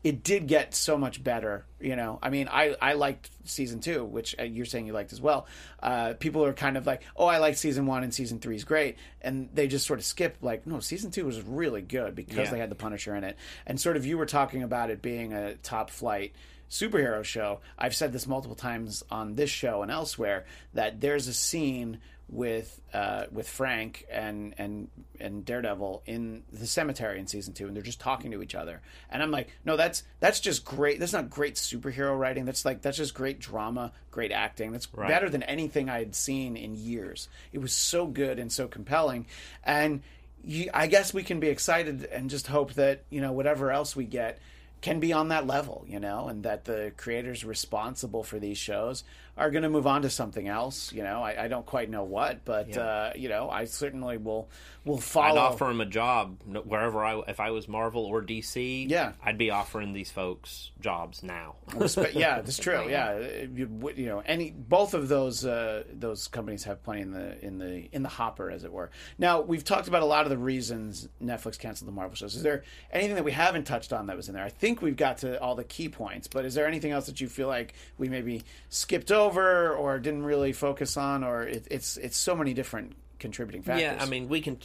it did get so much better. You know, I mean, I, I liked season two, which uh, you're saying you liked as well. Uh, people are kind of like, oh, I liked season one and season three is great. And they just sort of skip, like, no, season two was really good because Yeah. they had the Punisher in it. And sort of you were talking about it being a top flight superhero show. I've said this multiple times on this show and elsewhere that there's a scene with uh, with Frank and and and Daredevil in the cemetery in season two, and they're just talking to each other. And I'm like, no, that's that's just great. That's not great superhero writing. That's like that's just great drama, great acting. That's better than anything I had seen in years. It was so good and so compelling, and you, I guess we can be excited and just hope that you know whatever else we get can be on that level, you know, and that the creators responsible for these shows are going to move on to something else. You know, I, I don't quite know what, but uh, you know, I certainly will will follow. I'd offer him a job wherever I, if I was Marvel or DC. Yeah. I'd be offering these folks jobs now. [LAUGHS] Respe- yeah, that's true. Yeah, you, you know, any both of those uh, those companies have plenty in the in the in the hopper, as it were. Now we've talked about a lot of the reasons Netflix canceled the Marvel shows. Is there anything that we haven't touched on that was in there? I think we've got to all the key points, but is there anything else that you feel like we maybe skipped over or didn't really focus on, or it, it's it's so many different contributing factors? Yeah, I mean, we can.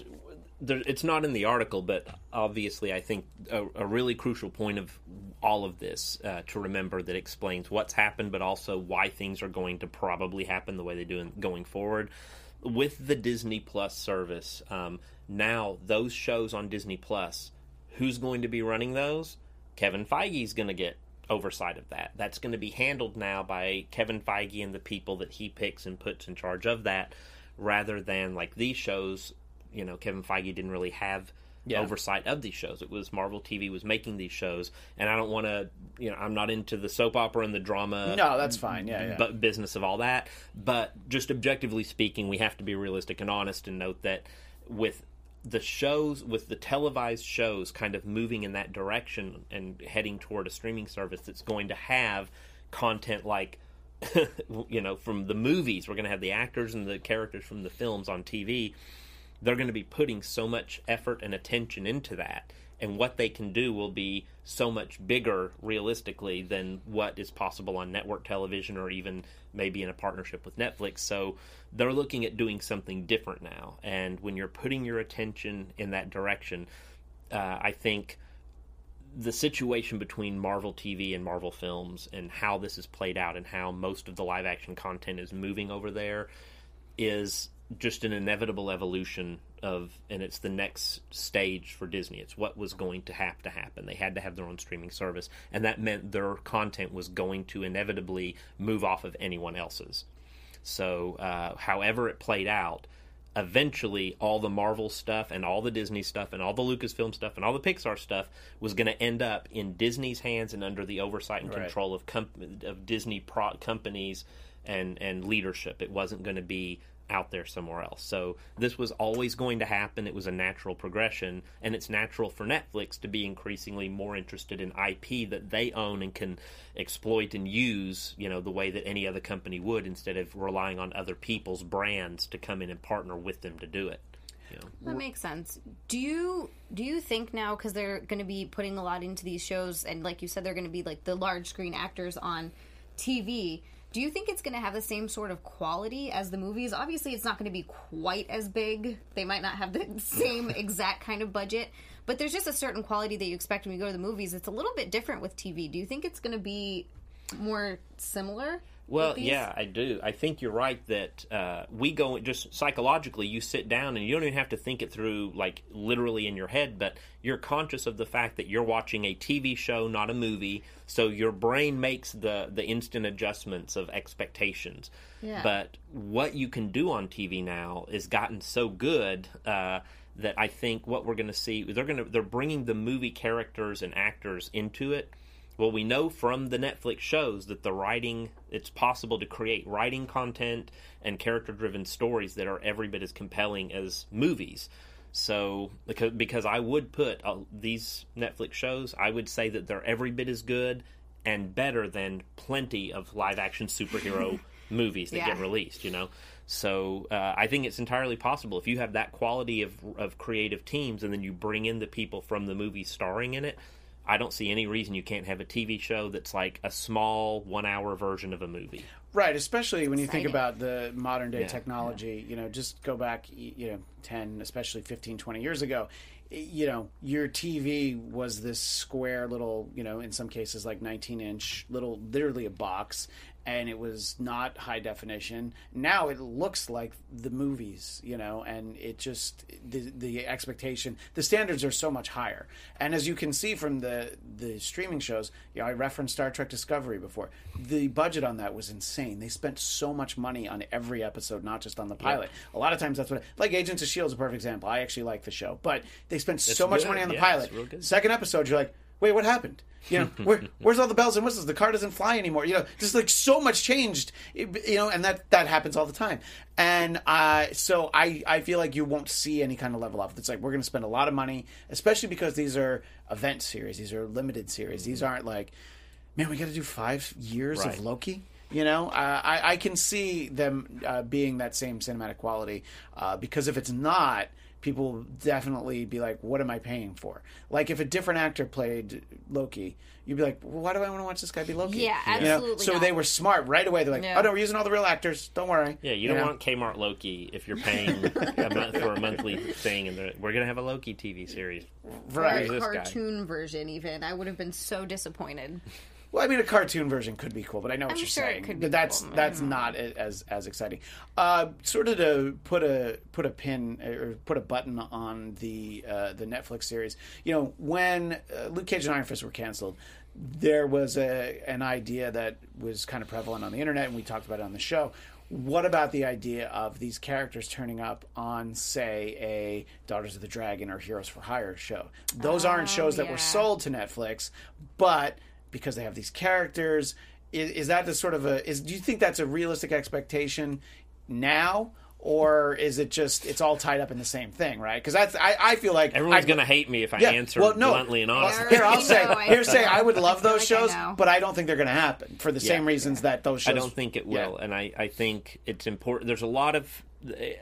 There, it's not in the article, but obviously, I think a, a really crucial point of all of this uh, to remember that explains what's happened, but also why things are going to probably happen the way they do in, going forward. With the Disney Plus service, um, now those shows on Disney Plus, who's going to be running those? Kevin Feige's going to get oversight of that. That's going to be handled now by Kevin Feige and the people that he picks and puts in charge of that, rather than like these shows. You know, Kevin Feige didn't really have Yeah. oversight of these shows. It was Marvel TV was making these shows, and I don't want to. You know, I'm not into the soap opera and the drama. no, that's fine. Yeah, yeah. business of all that. But just objectively speaking, we have to be realistic and honest and note that with the shows, with the televised shows kind of moving in that direction and heading toward a streaming service that's going to have content like, [LAUGHS] you know, from the movies, we're going to have the actors and the characters from the films on TV. They're going to be putting so much effort and attention into that and what they can do will be so much bigger realistically than what is possible on network television or even maybe in a partnership with Netflix. So they're looking at doing something different now. And when you're putting your attention in that direction, uh, I think the situation between Marvel TV and Marvel Films and how this is played out and how most of the live action content is moving over there is just an inevitable evolution of, and it's the next stage for Disney. It's what was going to have to happen. They had to have their own streaming service, and that meant their content was going to inevitably move off of anyone else's. So, uh, however it played out, eventually all the Marvel stuff and all the Disney stuff and all the Lucasfilm stuff and all the Pixar stuff was going to end up in Disney's hands and under the oversight and Right. control of com- of Disney pro- companies and and leadership. It wasn't going to be out there somewhere else. So this was always going to happen. It was a natural progression, and it's natural for Netflix to be increasingly more interested in IP that they own and can exploit and use, you know, the way that any other company would, instead of relying on other people's brands to come in and partner with them to do it. Know? That makes sense. Do you do you think now because they're going to be putting a lot into these shows, and like you said, they're going to be like the large screen actors on TV? Do you think it's going to have the same sort of quality as the movies? Obviously, it's not going to be quite as big. They might not have the [LAUGHS] same exact kind of budget, but there's just a certain quality that you expect when you go to the movies. It's a little bit different with TV. Do you think it's going to be more similar? Well, yeah, I do. I think you're right that uh, we go just psychologically. You sit down and you don't even have to think it through, like literally in your head, but you're conscious of the fact that you're watching a TV show, not a movie. So your brain makes the the instant adjustments of expectations. Yeah. But what you can do on TV now has gotten so good. Uh, that I think what we're going to see, they're going to they're bringing the movie characters and actors into it. Well, we know from the Netflix shows that the writing, it's possible to create writing content and character driven stories that are every bit as compelling as movies. So, because, because I would put uh, these Netflix shows, I would say that they're every bit as good and better than plenty of live action superhero [LAUGHS] movies that Yeah. get released, you know? So uh, I think it's entirely possible if you have that quality of, of creative teams and then you bring in the people from the movie starring in it. I don't see any reason you can't have a TV show that's like a small one hour version of a movie. Right, especially when you think about the modern day Yeah, technology, you know, just go back, you know, 10, especially 15, 20 years ago. You know, your TV was this square little, you know, in some cases like 19 inch, little, literally a box, and it was not high definition. Now it looks like the movies, you know, and it just, the, the expectation, the standards are so much higher. And as you can see from the, the streaming shows, you know, I referenced Star Trek Discovery before. The budget on that was insane. They spent so much money on every episode, not just on the pilot. A lot of times that's what, like Agents of S.H.I.E.L.D. is a perfect example. I actually like the show, but they spent so much good. money on the Yeah, pilot. it's. Second episode, you're like, wait, what happened? You know, where, where's all the bells and whistles? The car doesn't fly anymore. You know, just like so much changed. You know, and that that happens all the time. And uh, so I I feel like you won't see any kind of level up. It's like we're going to spend a lot of money, especially because these are event series. These are limited series. These aren't like, man, we got to do five years Right. of Loki. You know, uh, I, I can see them uh, being that same cinematic quality uh, because if it's not, people will definitely be like, "What am I paying for?" Like if a different actor played Loki, you'd be like, well, "Why do I want to watch this guy be Loki?" Yeah, You know? absolutely So not. they were smart right away. They're like, Yeah. "Oh no, we're using all the real actors. Don't worry." Yeah, you don't know? want Kmart Loki if you're paying [LAUGHS] a month for a monthly thing, and we're gonna have a Loki TV series. right. Or a this guy? cartoon version, even. I would have been so disappointed. Well, I mean, a cartoon version could be cool, but I know what I'm you're sure it saying. could be but that's cool. Mm-hmm. that's not as as exciting. Uh, sort of to put a put a pin or put a button on the uh, the Netflix series. You know, when uh, Luke Cage and Iron Fist were canceled, there was a an idea that was kind of prevalent on the internet, and we talked about it on the show. What about the idea of these characters turning up on, say, a Daughters of the Dragon or Heroes for Hire show? Those aren't shows that yeah. were sold to Netflix, but because they have these characters, is, is that the sort of a is? Do you think that's a realistic expectation now, or is it just it's all tied up in the same thing, right? Because that's I, I feel like Everyone's I- gonna hate me if I yeah, answer well, no. bluntly and honestly. Here I'll say, know, I here say I would love feel those like shows, know. but I don't think they're going to happen for the same reasons that those shows. I don't think it will, Yeah. and I, I think it's important. There's a lot of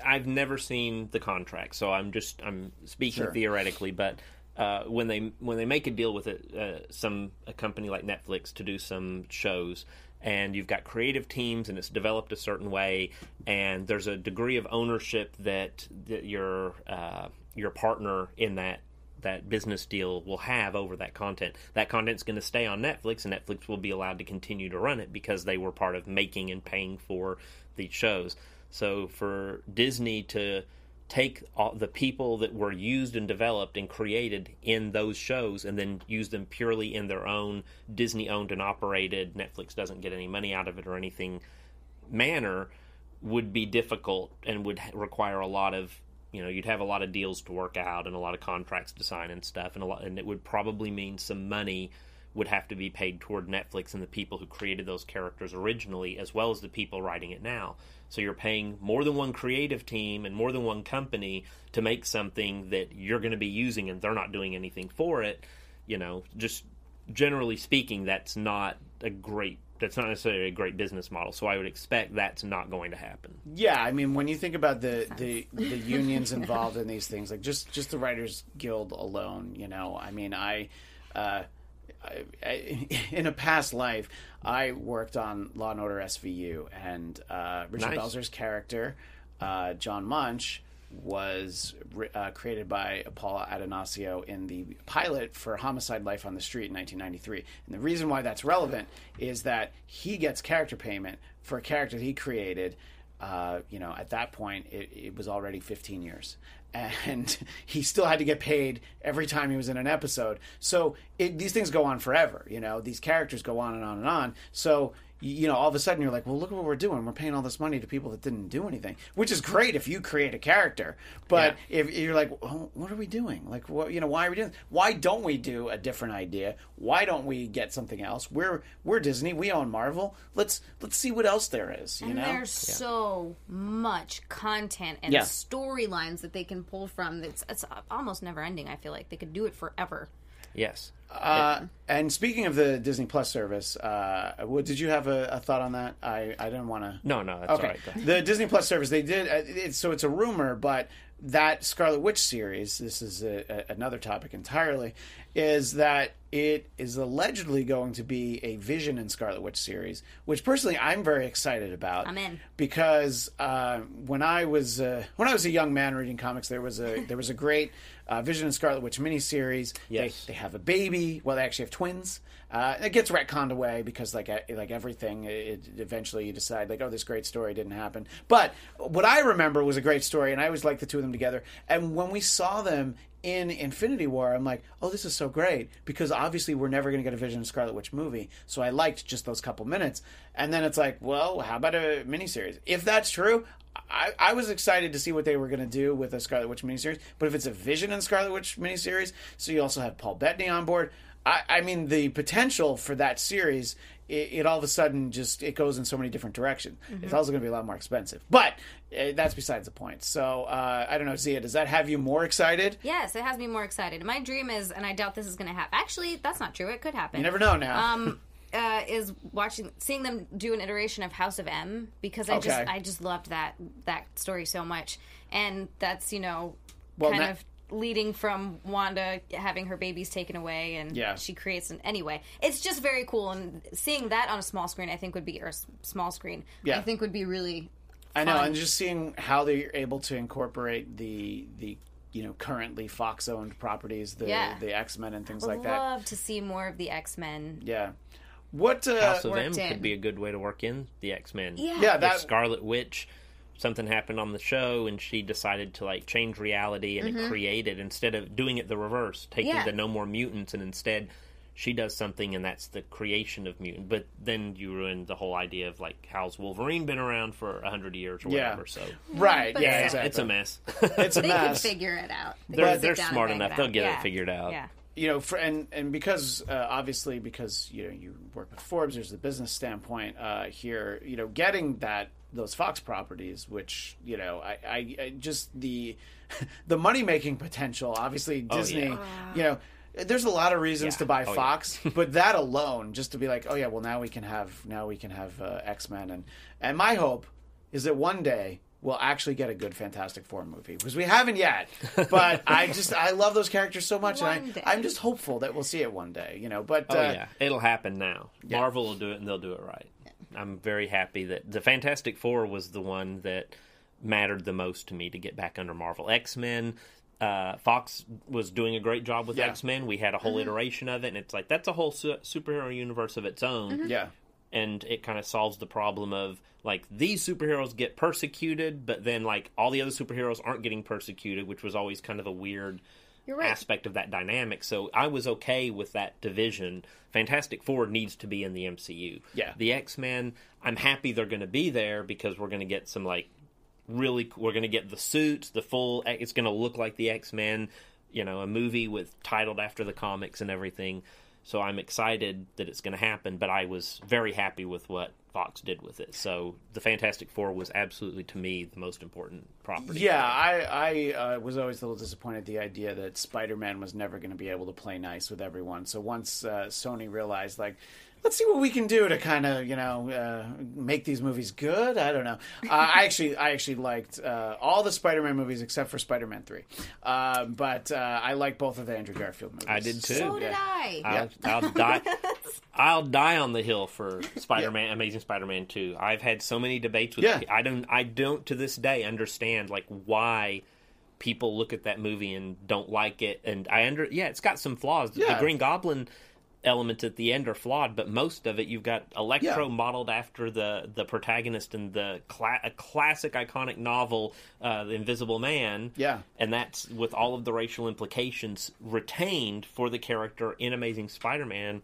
I've never seen the contract, so I'm just I'm speaking Sure. theoretically. But uh, when they when they make a deal with it, uh, some a company like Netflix to do some shows, and you've got creative teams, and it's developed a certain way, and there's a degree of ownership that, that your uh, your partner in that that business deal will have over that content. That content's going to stay on Netflix, and Netflix will be allowed to continue to run it because they were part of making and paying for these shows. So for Disney to take the people that were used and developed and created in those shows and then use them purely in their own Disney owned and operated, Netflix doesn't get any money out of it or anything manner would be difficult and would require a lot of you know you'd have a lot of deals to work out and a lot of contracts to sign and stuff and a lot and it would probably mean some money would have to be paid toward Netflix and the people who created those characters originally as well as the people writing it now so you're paying more than one creative team and more than one company to make something that you're going to be using and they're not doing anything for it you know just generally speaking that's not a great that's not necessarily a great business model. So I would expect that's not going to happen. Yeah, I mean, when you think about the the, the [LAUGHS] unions involved in these things, like just just the Writers Guild alone, you know, I mean, I. Uh, I, I, [LAUGHS] in a past life, I worked on Law and Order SVU, and uh, Richard Nice. Belzer's character, uh, John Munch, was uh, created by Paul Attanasio in the pilot for Homicide: Life on the Street in 1993. And the reason why that's relevant is that he gets character payment for a character he created. Uh, you know, at that point, it, it was already 15 years. And [LAUGHS] he still had to get paid every time he was in an episode. So it, these things go on forever. You know, these characters go on and on and on. So you know, all of a sudden you're like, well, look at what we're doing. We're paying all this money to people that didn't do anything, which is great if you create a character. But if you're like, oh, what are we doing? Like, what, you know, why are we doing? This? Why don't we do a different idea? Why don't we get something else? We're we're Disney. We own Marvel. Let's let's see what else there is. You and know, there's so much content and Yeah. storylines that they can pull from. That's it's almost never ending. I feel like they could do it forever. Yes. Uh, and speaking of the Disney Plus service, uh, what, did you have a, a thought on that? I, I didn't want to. No, no, that's Okay, all right. The Disney Plus service they did. Uh, it's, so it's a rumor, but that Scarlet Witch series. This is a, a, another topic entirely. Is that it is allegedly going to be a Vision and Scarlet Witch series, which personally I'm very excited about. I'm in. because uh, when I was uh, when I was a young man reading comics, there was a [LAUGHS] there was a great uh, Vision and Scarlet Witch miniseries. Yes. They, they have a baby. Well, they actually have twins. Uh, it gets retconned away because, like, like everything, it, eventually you decide, like, oh, this great story didn't happen. But what I remember was a great story, and I always liked the two of them together. And when we saw them in Infinity War, I'm like, oh, this is so great because obviously we're never going to get a Vision and Scarlet Witch movie. So I liked just those couple minutes. And then it's like, well, how about a miniseries? If that's true, I, I was excited to see what they were going to do with a Scarlet Witch miniseries. But if it's a Vision and Scarlet Witch miniseries, so you also have Paul Bettany on board. I, I mean, the potential for that series, it, it all of a sudden just it goes in so many different directions. It's also going to be a lot more expensive, but uh, that's besides the point. So uh, I don't know, Zia, does that have you more excited? Yes, it has me more excited. My dream is, and I doubt this is going to happen. Actually, that's not true. It could happen. You never know now. um, [LAUGHS] uh, is watching, seeing them do an iteration of House of M because I just, I just loved that that story so much, and that's you know, Well, kind of leading from Wanda having her babies taken away, and Yeah. she creates an anyway. It's just very cool, and seeing that on a small screen, I think would be or small screen, Yeah. I think would be really. I know, and just seeing how they're able to incorporate the the you know currently Fox owned properties, the Yeah. the X Men and things Would like that. I'd love to see more of the X Men. Yeah. What? Uh, House of M worked in. could be a good way to work in the X Men. Yeah. yeah, that Scarlet Witch, something happened on the show, and she decided to like change reality and it created instead of doing it the reverse, taking Mm-hmm. Yeah. the no more mutants, and instead she does something, and that's the creation of mutant. But then you ruin the whole idea of like how's Wolverine been around for a hundred years or Yeah. whatever. So right. But Yeah, it's- exactly. it's a mess. It's a [LAUGHS] They mess. could figure it out. They They're- they're smart enough. They'll out. get it figured out. Yeah. you know, for, and and because uh, obviously because you know you work with Forbes, there's the business standpoint uh, here. You know, getting that those Fox properties, which you know, I, I, I just the [LAUGHS] the money making potential. Obviously, Disney. yeah. You know. There's a lot of reasons Yeah. to buy Oh, yeah. Fox, [LAUGHS] but that alone, just to be like, oh yeah, well now we can have now we can have uh, X Men, and and my hope is that one day we'll actually get a good Fantastic Four movie because we haven't yet. But [LAUGHS] I just I love those characters so much, One and day. I, I'm just hopeful that we'll see it one day. You know, but Oh uh, yeah, it'll happen now. Marvel will do it, and they'll do it right. I'm very happy that the Fantastic Four was the one that mattered the most to me to get back under Marvel. X Men, uh, Fox was doing a great job with Yeah. X Men. We had a whole iteration of it, and it's like that's a whole su- superhero universe of its own. yeah, and it kind of solves the problem of like these superheroes get persecuted, but then like all the other superheroes aren't getting persecuted, which was always kind of a weird You're right. aspect of that dynamic. So I was okay with that division. Fantastic Four needs to be in the MCU. Yeah. The X Men, I'm happy they're going to be there because we're going to get some like really. We're going to get the suits, the full. It's going to look like the X Men. You know, a movie with titled after the comics and everything. So I'm excited that it's going to happen. But I was very happy with what Fox did with it. So the Fantastic Four was absolutely to me the most important property. Yeah, I, I uh, was always a little disappointed at the idea that Spider Man was never going to be able to play nice with everyone. So once uh, Sony realized, like, let's see what we can do to kind of, you know, uh, make these movies good. I don't know. Uh, I [LAUGHS] actually, I actually liked uh, all the Spider Man movies except for Spider Man Three, uh, but uh, I like both of the Andrew Garfield movies. I did too. So did I. I'll, I'll [LAUGHS] die. I'll die on the hill for [LAUGHS] Spider-Man, Amazing Spider-Man Two. I've had so many debates with. Yeah. I don't. I don't to this day understand like why people look at that movie and don't like it. And I under. Yeah, it's got some flaws. Yeah. The Green Goblin elements at the end are flawed, but most of it you've got Electro Yeah. modeled after the the protagonist in the cla- a classic iconic novel, uh, The Invisible Man. Yeah. and that's with all of the racial implications retained for the character in Amazing Spider-Man.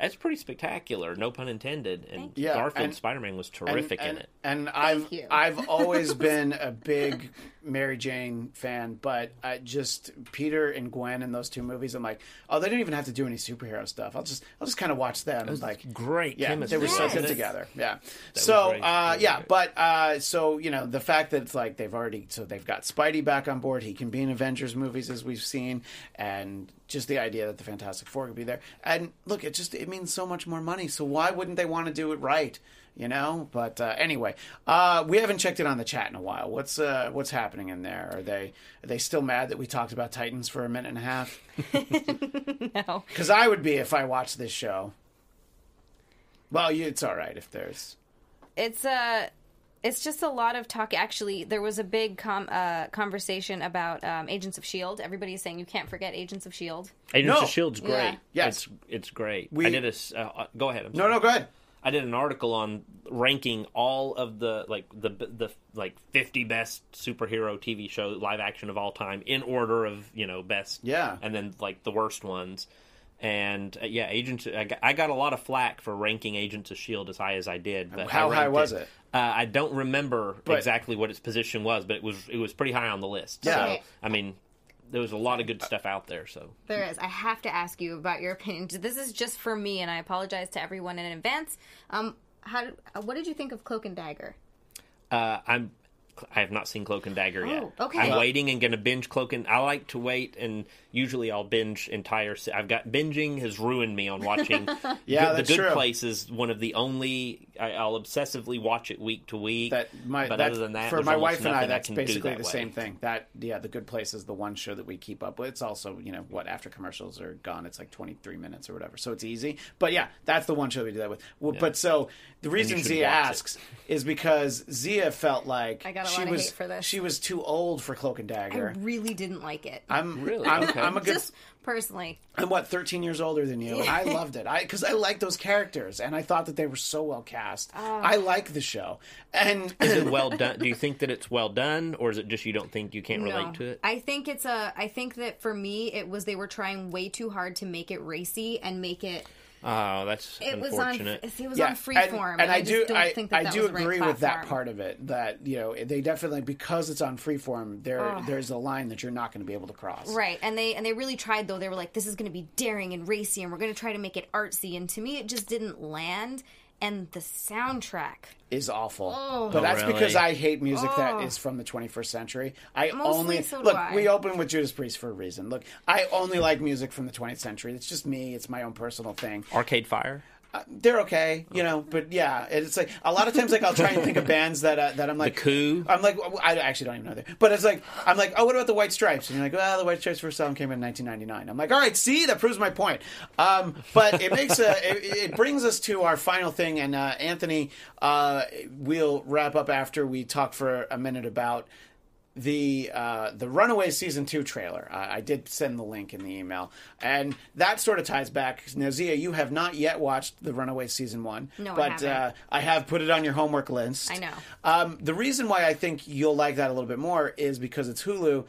That's pretty spectacular, no pun intended. And. Yeah, Garfield and- Spider-Man was terrific and, in it. And I've. I've always [LAUGHS] been a big Mary Jane fan, but I just Peter and Gwen in those two movies. I'm like, oh, they didn't even have to do any superhero stuff. I'll just I'll just kind of watch them. and like Great yeah, chemistry. they were so good together. Yeah. was so uh, yeah, good. but uh, so you know the fact that it's like they've already so they've got Spidey back on board. He can be in Avengers movies as we've seen, and just the idea that the Fantastic Four could be there. And look, it just it means so much more money. So why wouldn't they want to do it right? You know, but uh, anyway, uh, we haven't checked it on the chat in a while. What's uh, what's happening in there? Are they are they still mad that we talked about Titans for a minute and a half? [LAUGHS] No. Because I would be if I watched this show. Well, you, it's all right if there's. it's uh it's just a lot of talk actually there was a big com- uh, conversation about um, agents of shield everybody's saying you can't forget agents of shield Agents No. of Shield's great. Yeah. Yes. it's, it's great. We- I did a. s- Uh, go ahead. I'm No, sorry. no, go ahead. I did an article on ranking all of the like the the like 50 best superhero TV show live action of all time in order of you know best. Yeah. and then like the worst ones. And uh, yeah, Agents. I got, I got a lot of flack for ranking Agents of Shield as high as I did. But How high was it? Uh, I don't remember But- exactly what its position was, but it was it was pretty high on the list. Yeah. So, I mean, there was a lot of good stuff out there. So there is i have to ask you about your opinion this is just for me and i apologize to everyone in advance um how uh, what did you think of cloak and dagger Uh, I'm. I have not seen Cloak and Dagger yet. Oh, okay. I'm Well- waiting and going to binge Cloak and. I like to wait, and usually I'll binge entire. se- I've got binging has ruined me on watching. [LAUGHS] Yeah, Good- that's the Good true. Place is one of the only. I, I'll obsessively watch it week to week. That my but that, other than that, for my wife and I, nothing that's can do basically that the way. same thing. That yeah, the Good Place is the one show that we keep up with. It's also you know what after commercials are gone, it's like twenty three minutes or whatever, so it's easy. But yeah, that's the one show we do that with. Well, But so the reason Zia asks is because Zia felt like I got a she lot of was hate for this. she was too old for Cloak and i Dagger. really didn't like it I'm Really? I'm, Okay. I'm a good just personally I'm what 13 years older than you, I loved it. I because I like those characters, and I thought that they were so well cast. Ah. I like the show, and Is it well done? Do you think that it's well done, or is it just you don't think you can't relate to it? I think it's a. I think that for me, it was they were trying way too hard to make it racy and make it. Oh, that's It was on. It was yeah, on freeform, and, I, just do don't I, think that I that do the right agree with that part of it. That you know they definitely because it's on freeform, there there's a line that you're not going to be able to cross. Right, and they and they really tried though. They were like, "This is going to be daring and racy, and we're going to try to make it artsy." And to me, it just didn't land. And the soundtrack, Is awful, Oh. but that's oh, really? because I hate music that oh. is from the 21st century. I Mostly only so do look. I. We open with Judas Priest for a reason. Look, I only like music from the 20th century. It's just me. It's my own personal thing. Arcade Fire. They're okay, you know. But yeah, it's like a lot of times, like I'll try and think of bands that uh, that I'm like, Coup? I'm like, I actually don't even know that, but it's like I'm like, oh, what about the White Stripes? And you're like, well, the White Stripes first album came in 1999. I'm like, all right, see, that proves my point. Um, but it makes a, it, it brings us to our final thing, and uh, Anthony, uh, we'll wrap up after we talk for a minute about the uh, the Runaway season two trailer. I, I did send the link in the email, and that sort of ties back. Now, Zia, you have not yet watched the Runaway season one, No, I but haven't. uh, I have put it on your homework list. I know. Um, the reason why I think you'll like that a little bit more is because it's Hulu.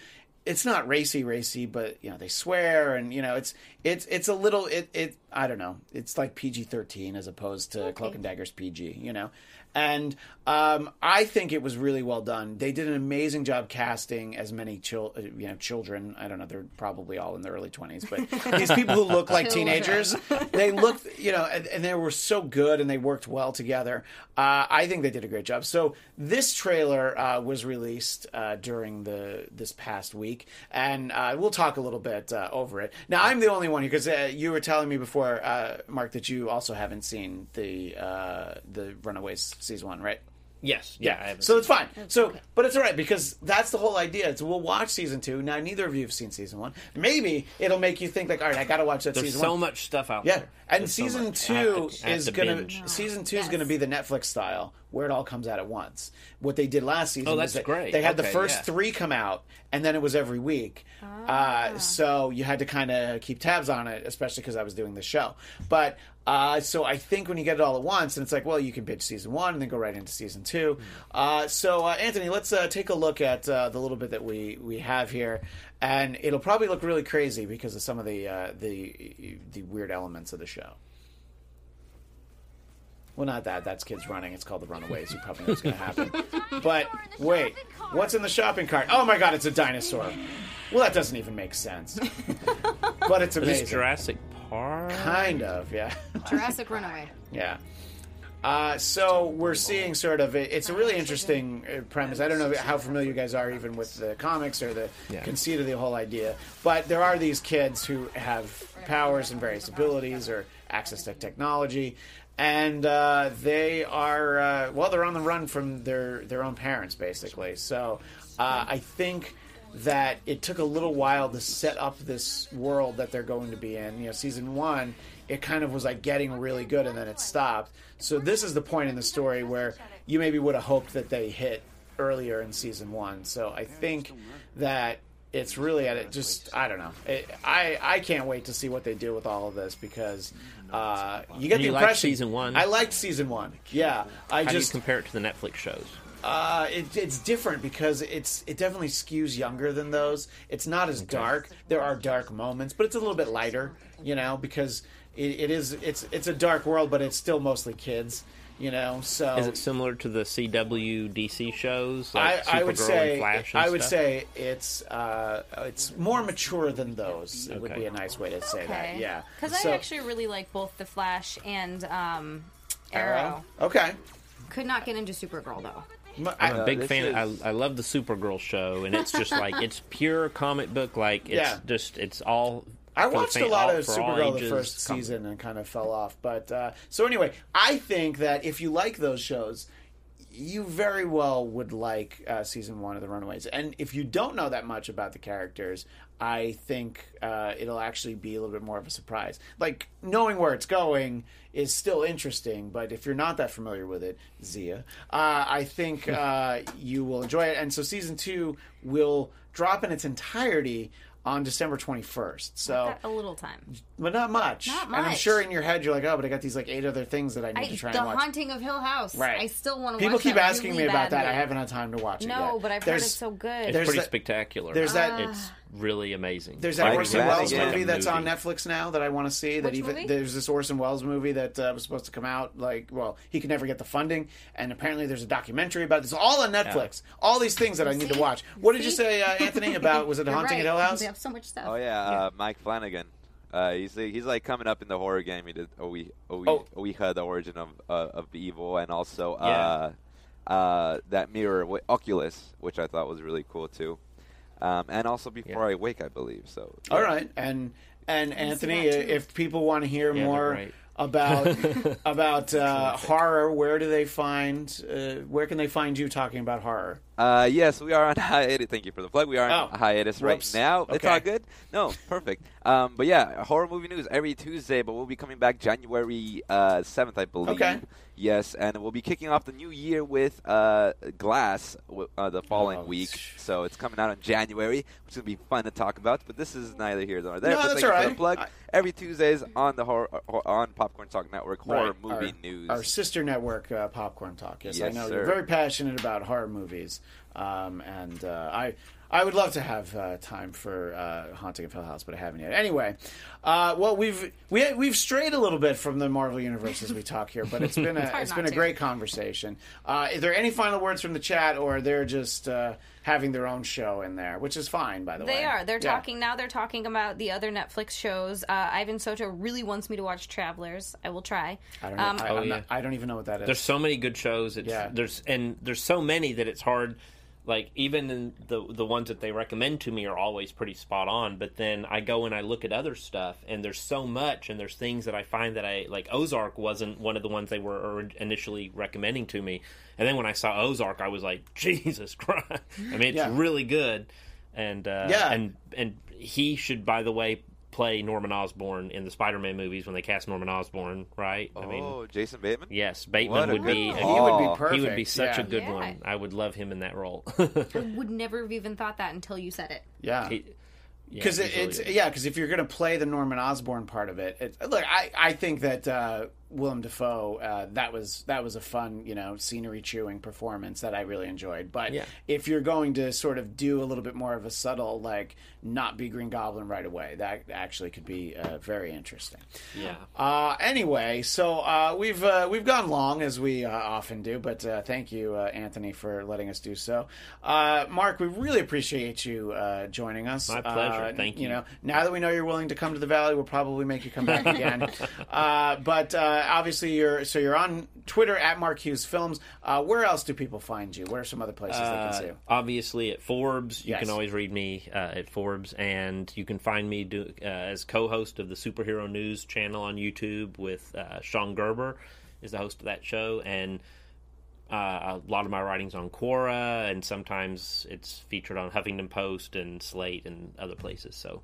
It's not racy, racy, but you know they swear, and you know it's it's it's a little it it I don't know. It's like PG thirteen as opposed to Cloak and Dagger's PG, you know. And um, I think it was really well done. They did an amazing job casting as many chil- uh, you know children. I don't know; they're probably all in their early twenties, but [LAUGHS] these people who look like teenagers, they looked, you know, and, and they were so good and they worked well together. Uh, I think they did a great job. So this trailer uh, was released uh, during the this past week, and uh, we'll talk a little bit uh, over it. Now I'm the only one here because uh, you were telling me before, uh, Mark, that you also haven't seen the uh, the Runaways season one, right? Yes. Yeah. I so it's fine. So, but it's all right because that's the whole idea. It's we'll watch season two. Now, neither of you have seen season one. Maybe it'll make you think like, all right, I got to watch that There's season so one. much stuff out Yeah, there. and There's season much. I have two to- is to gonna binge. season two is gonna be the Netflix style where it all comes out at once. What they did last season, Oh, that's that great. They had the first yeah. three come out, and then it was every week. Uh, so you had to kind of keep tabs on it, especially because I was doing the show. But uh, so I think when you get it all at once, and it's like, well, you can binge season one and then go right into season two. Uh, so uh, Anthony, let's uh, take a look at uh, the little bit that we we have here, and it'll probably look really crazy because of some of the uh, the the weird elements of the show. Well, not that. That's kids running. It's called the Runaways. You probably know what's going to happen. But wait, what's in the shopping cart? Oh my God, it's a dinosaur. Well, that doesn't even make sense. [LAUGHS] But it's Is amazing. this Jurassic Park? Kind of, yeah. Jurassic Runaway. [LAUGHS] Yeah. Uh, so we're seeing sort of a, it's a really interesting uh, premise. I don't know how familiar you guys are even with the comics or the Yeah. conceit of the whole idea, but there are these kids who have powers and various abilities or access to technology, and uh, they are uh, well, they're on the run from their their own parents basically. So uh, I think that it took a little while to set up this world that they're going to be in. You know, season one, it kind of was like getting really good and then it stopped. So this is the point in the story where you maybe would have hoped that they hit earlier in season one. So I think that it's really at it. Just I don't know. It, I I can't wait to see what they do with all of this because uh, you get And the you liked impression season one? I liked season one. Yeah, I How do you just compare it to the Netflix shows? uh, it, it's different because it's it definitely skews younger than those. It's not as dark. There are dark moments, but it's a little bit lighter, you know, because it, it is it's it's a dark world, but it's still mostly kids, you know. So Is it similar to the CW DC shows? I, Like I would say Flash and I would stuff? say it's uh, it's more mature than those. It would be a nice way to say that. Yeah, Because So- I actually really like both The Flash and um, Arrow. Okay. Could not get into Supergirl though. I'm a big this fan. is- I, I love the Supergirl show, and it's just like it's pure comic book. Like it's [LAUGHS] Yeah. just it's all. I watched a lot of Supergirl the first season and kind of fell off. But uh, so anyway, I think that if you like those shows, you very well would like uh, season one of the Runaways. And if you don't know that much about the characters, I think uh, it'll actually be a little bit more of a surprise. Like knowing where it's going is still interesting, but if you're not that familiar with it, Zia, uh, I think [LAUGHS] uh, you will enjoy it. And so season two will drop in its entirety on December 21st. So a little time. but not much. Not And I'm sure in your head you're like, oh, but I got these like eight other things that I need I, to try the and watch. Haunting of Hill House. Right. I still want to People watch keep that asking really me about that. I haven't had time to watch it No, yet. but I've heard it's so good. It's There's pretty that- spectacular. there's that- It's really amazing. There's that Mike Orson Flanagan. Welles movie Like a that's on. Netflix now that I want to see. That even movie? there's this Orson Welles movie that uh, was supposed to come out. Like, well, he could never get the funding, and apparently there's a documentary about this. All on Netflix. All these things that I need to watch. What did you say, uh, Anthony? [LAUGHS] About was it You're Haunting right. at Hill House? They have so much stuff. Oh yeah, Uh, Mike Flanagan. Uh, he's like, he's like coming up in the horror game. He did Owe, Owe, Oh. Ouija, the origin of uh, of the evil, and also uh, uh, that mirror wi- Oculus, which I thought was really cool too. Um, and also before I wake, I believe. So All right, and and Anthony, that too. if people want to hear Yeah, more great. about [LAUGHS] about uh, horror, where do they find? Uh, where can they find you talking about horror? Uh, yes, we are on [LAUGHS] hiatus. Thank you for the plug. We are on Oh. hiatus Whoops. right now. It's all good. No, perfect. Um, but yeah, horror movie news every Tuesday. But we'll be coming back January uh, seventh, I believe. Okay. Yes, and we'll be kicking off the new year with uh, Glass uh, the following Oh, week. sh- So it's coming out in January, which is gonna be fun to talk about. But this is neither here nor there. No, but that's thank all for the plug. I- every Tuesdays on the horror on Popcorn Talk Network horror Right. movie our, news. Our sister network, uh, Popcorn Talk. Yes, I know sir. you're very passionate about horror movies, um, and uh, I I would love to have uh, time for uh, Haunting of Hill House, but I haven't yet. Anyway, uh, well we've we we've strayed a little bit from the Marvel universe as we talk here, but it's [LAUGHS] been a hard it's not been a to. great conversation. Uh, is there any final words from the chat, or they're just uh, having their own show in there, which is fine by the way. They are. They're Yeah. talking now. They're talking about the other Netflix shows. Uh, Ivan Soto really wants me to watch Travelers. I will try. I don't, know, Um, I, Oh, yeah. not- I don't even know what that is. There's so many good shows. It's, Yeah. There's and there's so many that it's hard. Like even in the the ones that they recommend to me are always pretty spot on. But then I go and I look at other stuff, and there's so much, and there's things that I find that I like. Ozark wasn't one of the ones they were initially recommending to me, and then when I saw Ozark, I was like, [LAUGHS] Jesus Christ! I mean, it's Yeah. really good, and uh, Yeah. and and he should, by the way. Play Norman Osborn in the Spider-Man movies when they cast Norman Osborn, right? I mean, oh, Jason Bateman. Yes, Bateman a would good be. call. he would be perfect. He would be such yeah. a good Yeah. one. I would love him in that role. [LAUGHS] I would never have even thought that until you said it. Yeah. He- yeah, because he's really it's good. yeah because if you're going to play the Norman Osborn part of it, it look I, I think that uh, Willem Dafoe uh, that was that was a fun you know scenery chewing performance that I really enjoyed. But Yeah. if you're going to sort of do a little bit more of a subtle like not be Green Goblin right away, that actually could be uh, very interesting. yeah. Uh, anyway, so uh, we've uh, we've gone long as we uh, often do, but uh, thank you, uh, Anthony, for letting us do so. Uh, Mark, we really appreciate you uh, joining us. My pleasure. Thank You you. know, now that we know you're willing to come to the Valley, we'll probably make you come back again. [LAUGHS] uh, but uh, obviously, you're so you're on Twitter at Mark Hughes Films. Uh, where else do people find you? Where are some other places they can see Uh, you? obviously at Forbes, you Yes. can always read me uh, at Forbes, and you can find me do, uh, as co-host of the Superhero News channel on YouTube with uh, Sean Gerber, is the host of that show, and uh, a lot of my writings on Quora, and sometimes it's featured on Huffington Post and Slate and other places. So.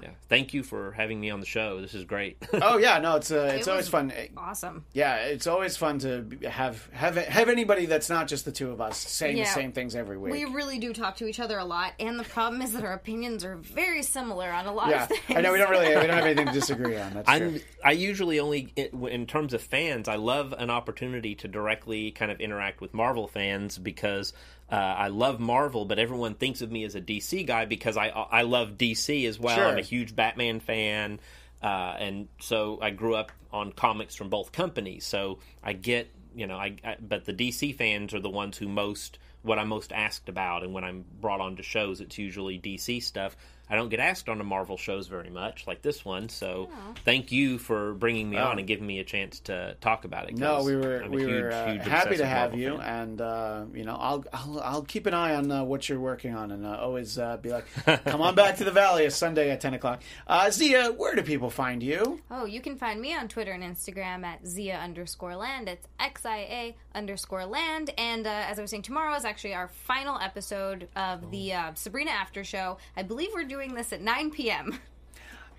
Yeah. Thank you for having me on the show. This is great. [LAUGHS] Oh yeah, no, it's uh, it's It always fun. Awesome. Yeah, it's always fun to have have have anybody that's not just the two of us saying the same things every week. We really do talk to each other a lot, and the problem is that our opinions are very similar on a lot yeah, of things. I know we don't really we don't have anything to [LAUGHS] disagree on. That's true. I'm, I usually only, in terms of fans, I love an opportunity to directly kind of interact with Marvel fans because uh, I love Marvel, but everyone thinks of me as a DC guy because I I love DC as well. Sure. I'm a huge Batman fan, uh, and so I grew up on comics from both companies. So I get, you know, I, I but the DC fans are the ones who most what I'm most asked about, and when I'm brought on to shows, it's usually DC stuff. I don't get asked on the Marvel shows very much, like this one. So, thank you for bringing me on and giving me a chance to talk about it. No, 'cause we were I'm a we huge, were uh, huge happy to have Marvel you, fan. and uh, you know I'll, I'll I'll keep an eye on uh, what you're working on, and uh, always uh, be like, come on back to the Valley, a Sunday at ten o'clock. Uh, Zia, where do people find you? Oh, you can find me on Twitter and Instagram at Zia underscore land. It's X I A underscore land. And uh, as I was saying, tomorrow is actually our final episode of the uh, Sabrina After Show. I believe we're doing this at 9 p.m.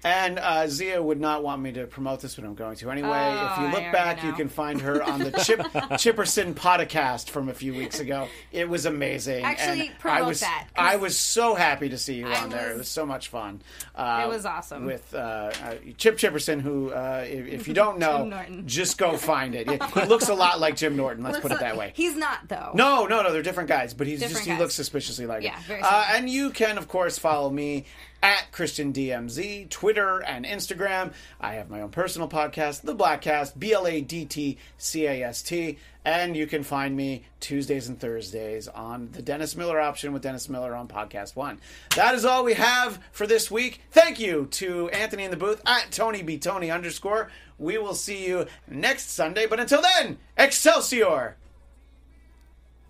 And uh, Zia would not want me to promote this, but I'm going to anyway. Oh, if you look already back, you can find her on the [LAUGHS] Chip Chipperson podcast from a few weeks ago. It was amazing. Actually, and promote I was, that, I was so happy to see you I on there. It was- was so much fun. Uh, It was awesome. with uh, uh, Chip Chipperson, who, uh, if, if you don't [LAUGHS] know, just go find it. He looks a lot like Jim Norton. Let's put it that way. He's not, though. No, no, no. They're different guys, but he's Different just he looks suspiciously like Yeah, it. very uh, and you can, of course, follow me at Christian DMZ, Twitter and Instagram. I have my own personal podcast, The Blackcast, B L A D T C A S T, and you can find me Tuesdays and Thursdays on the Dennis Miller option with Dennis Miller on Podcast One. That is all we have for this week. Thank you to Anthony in the booth at Tony B Tony underscore. We will see you next Sunday, but until then, Excelsior.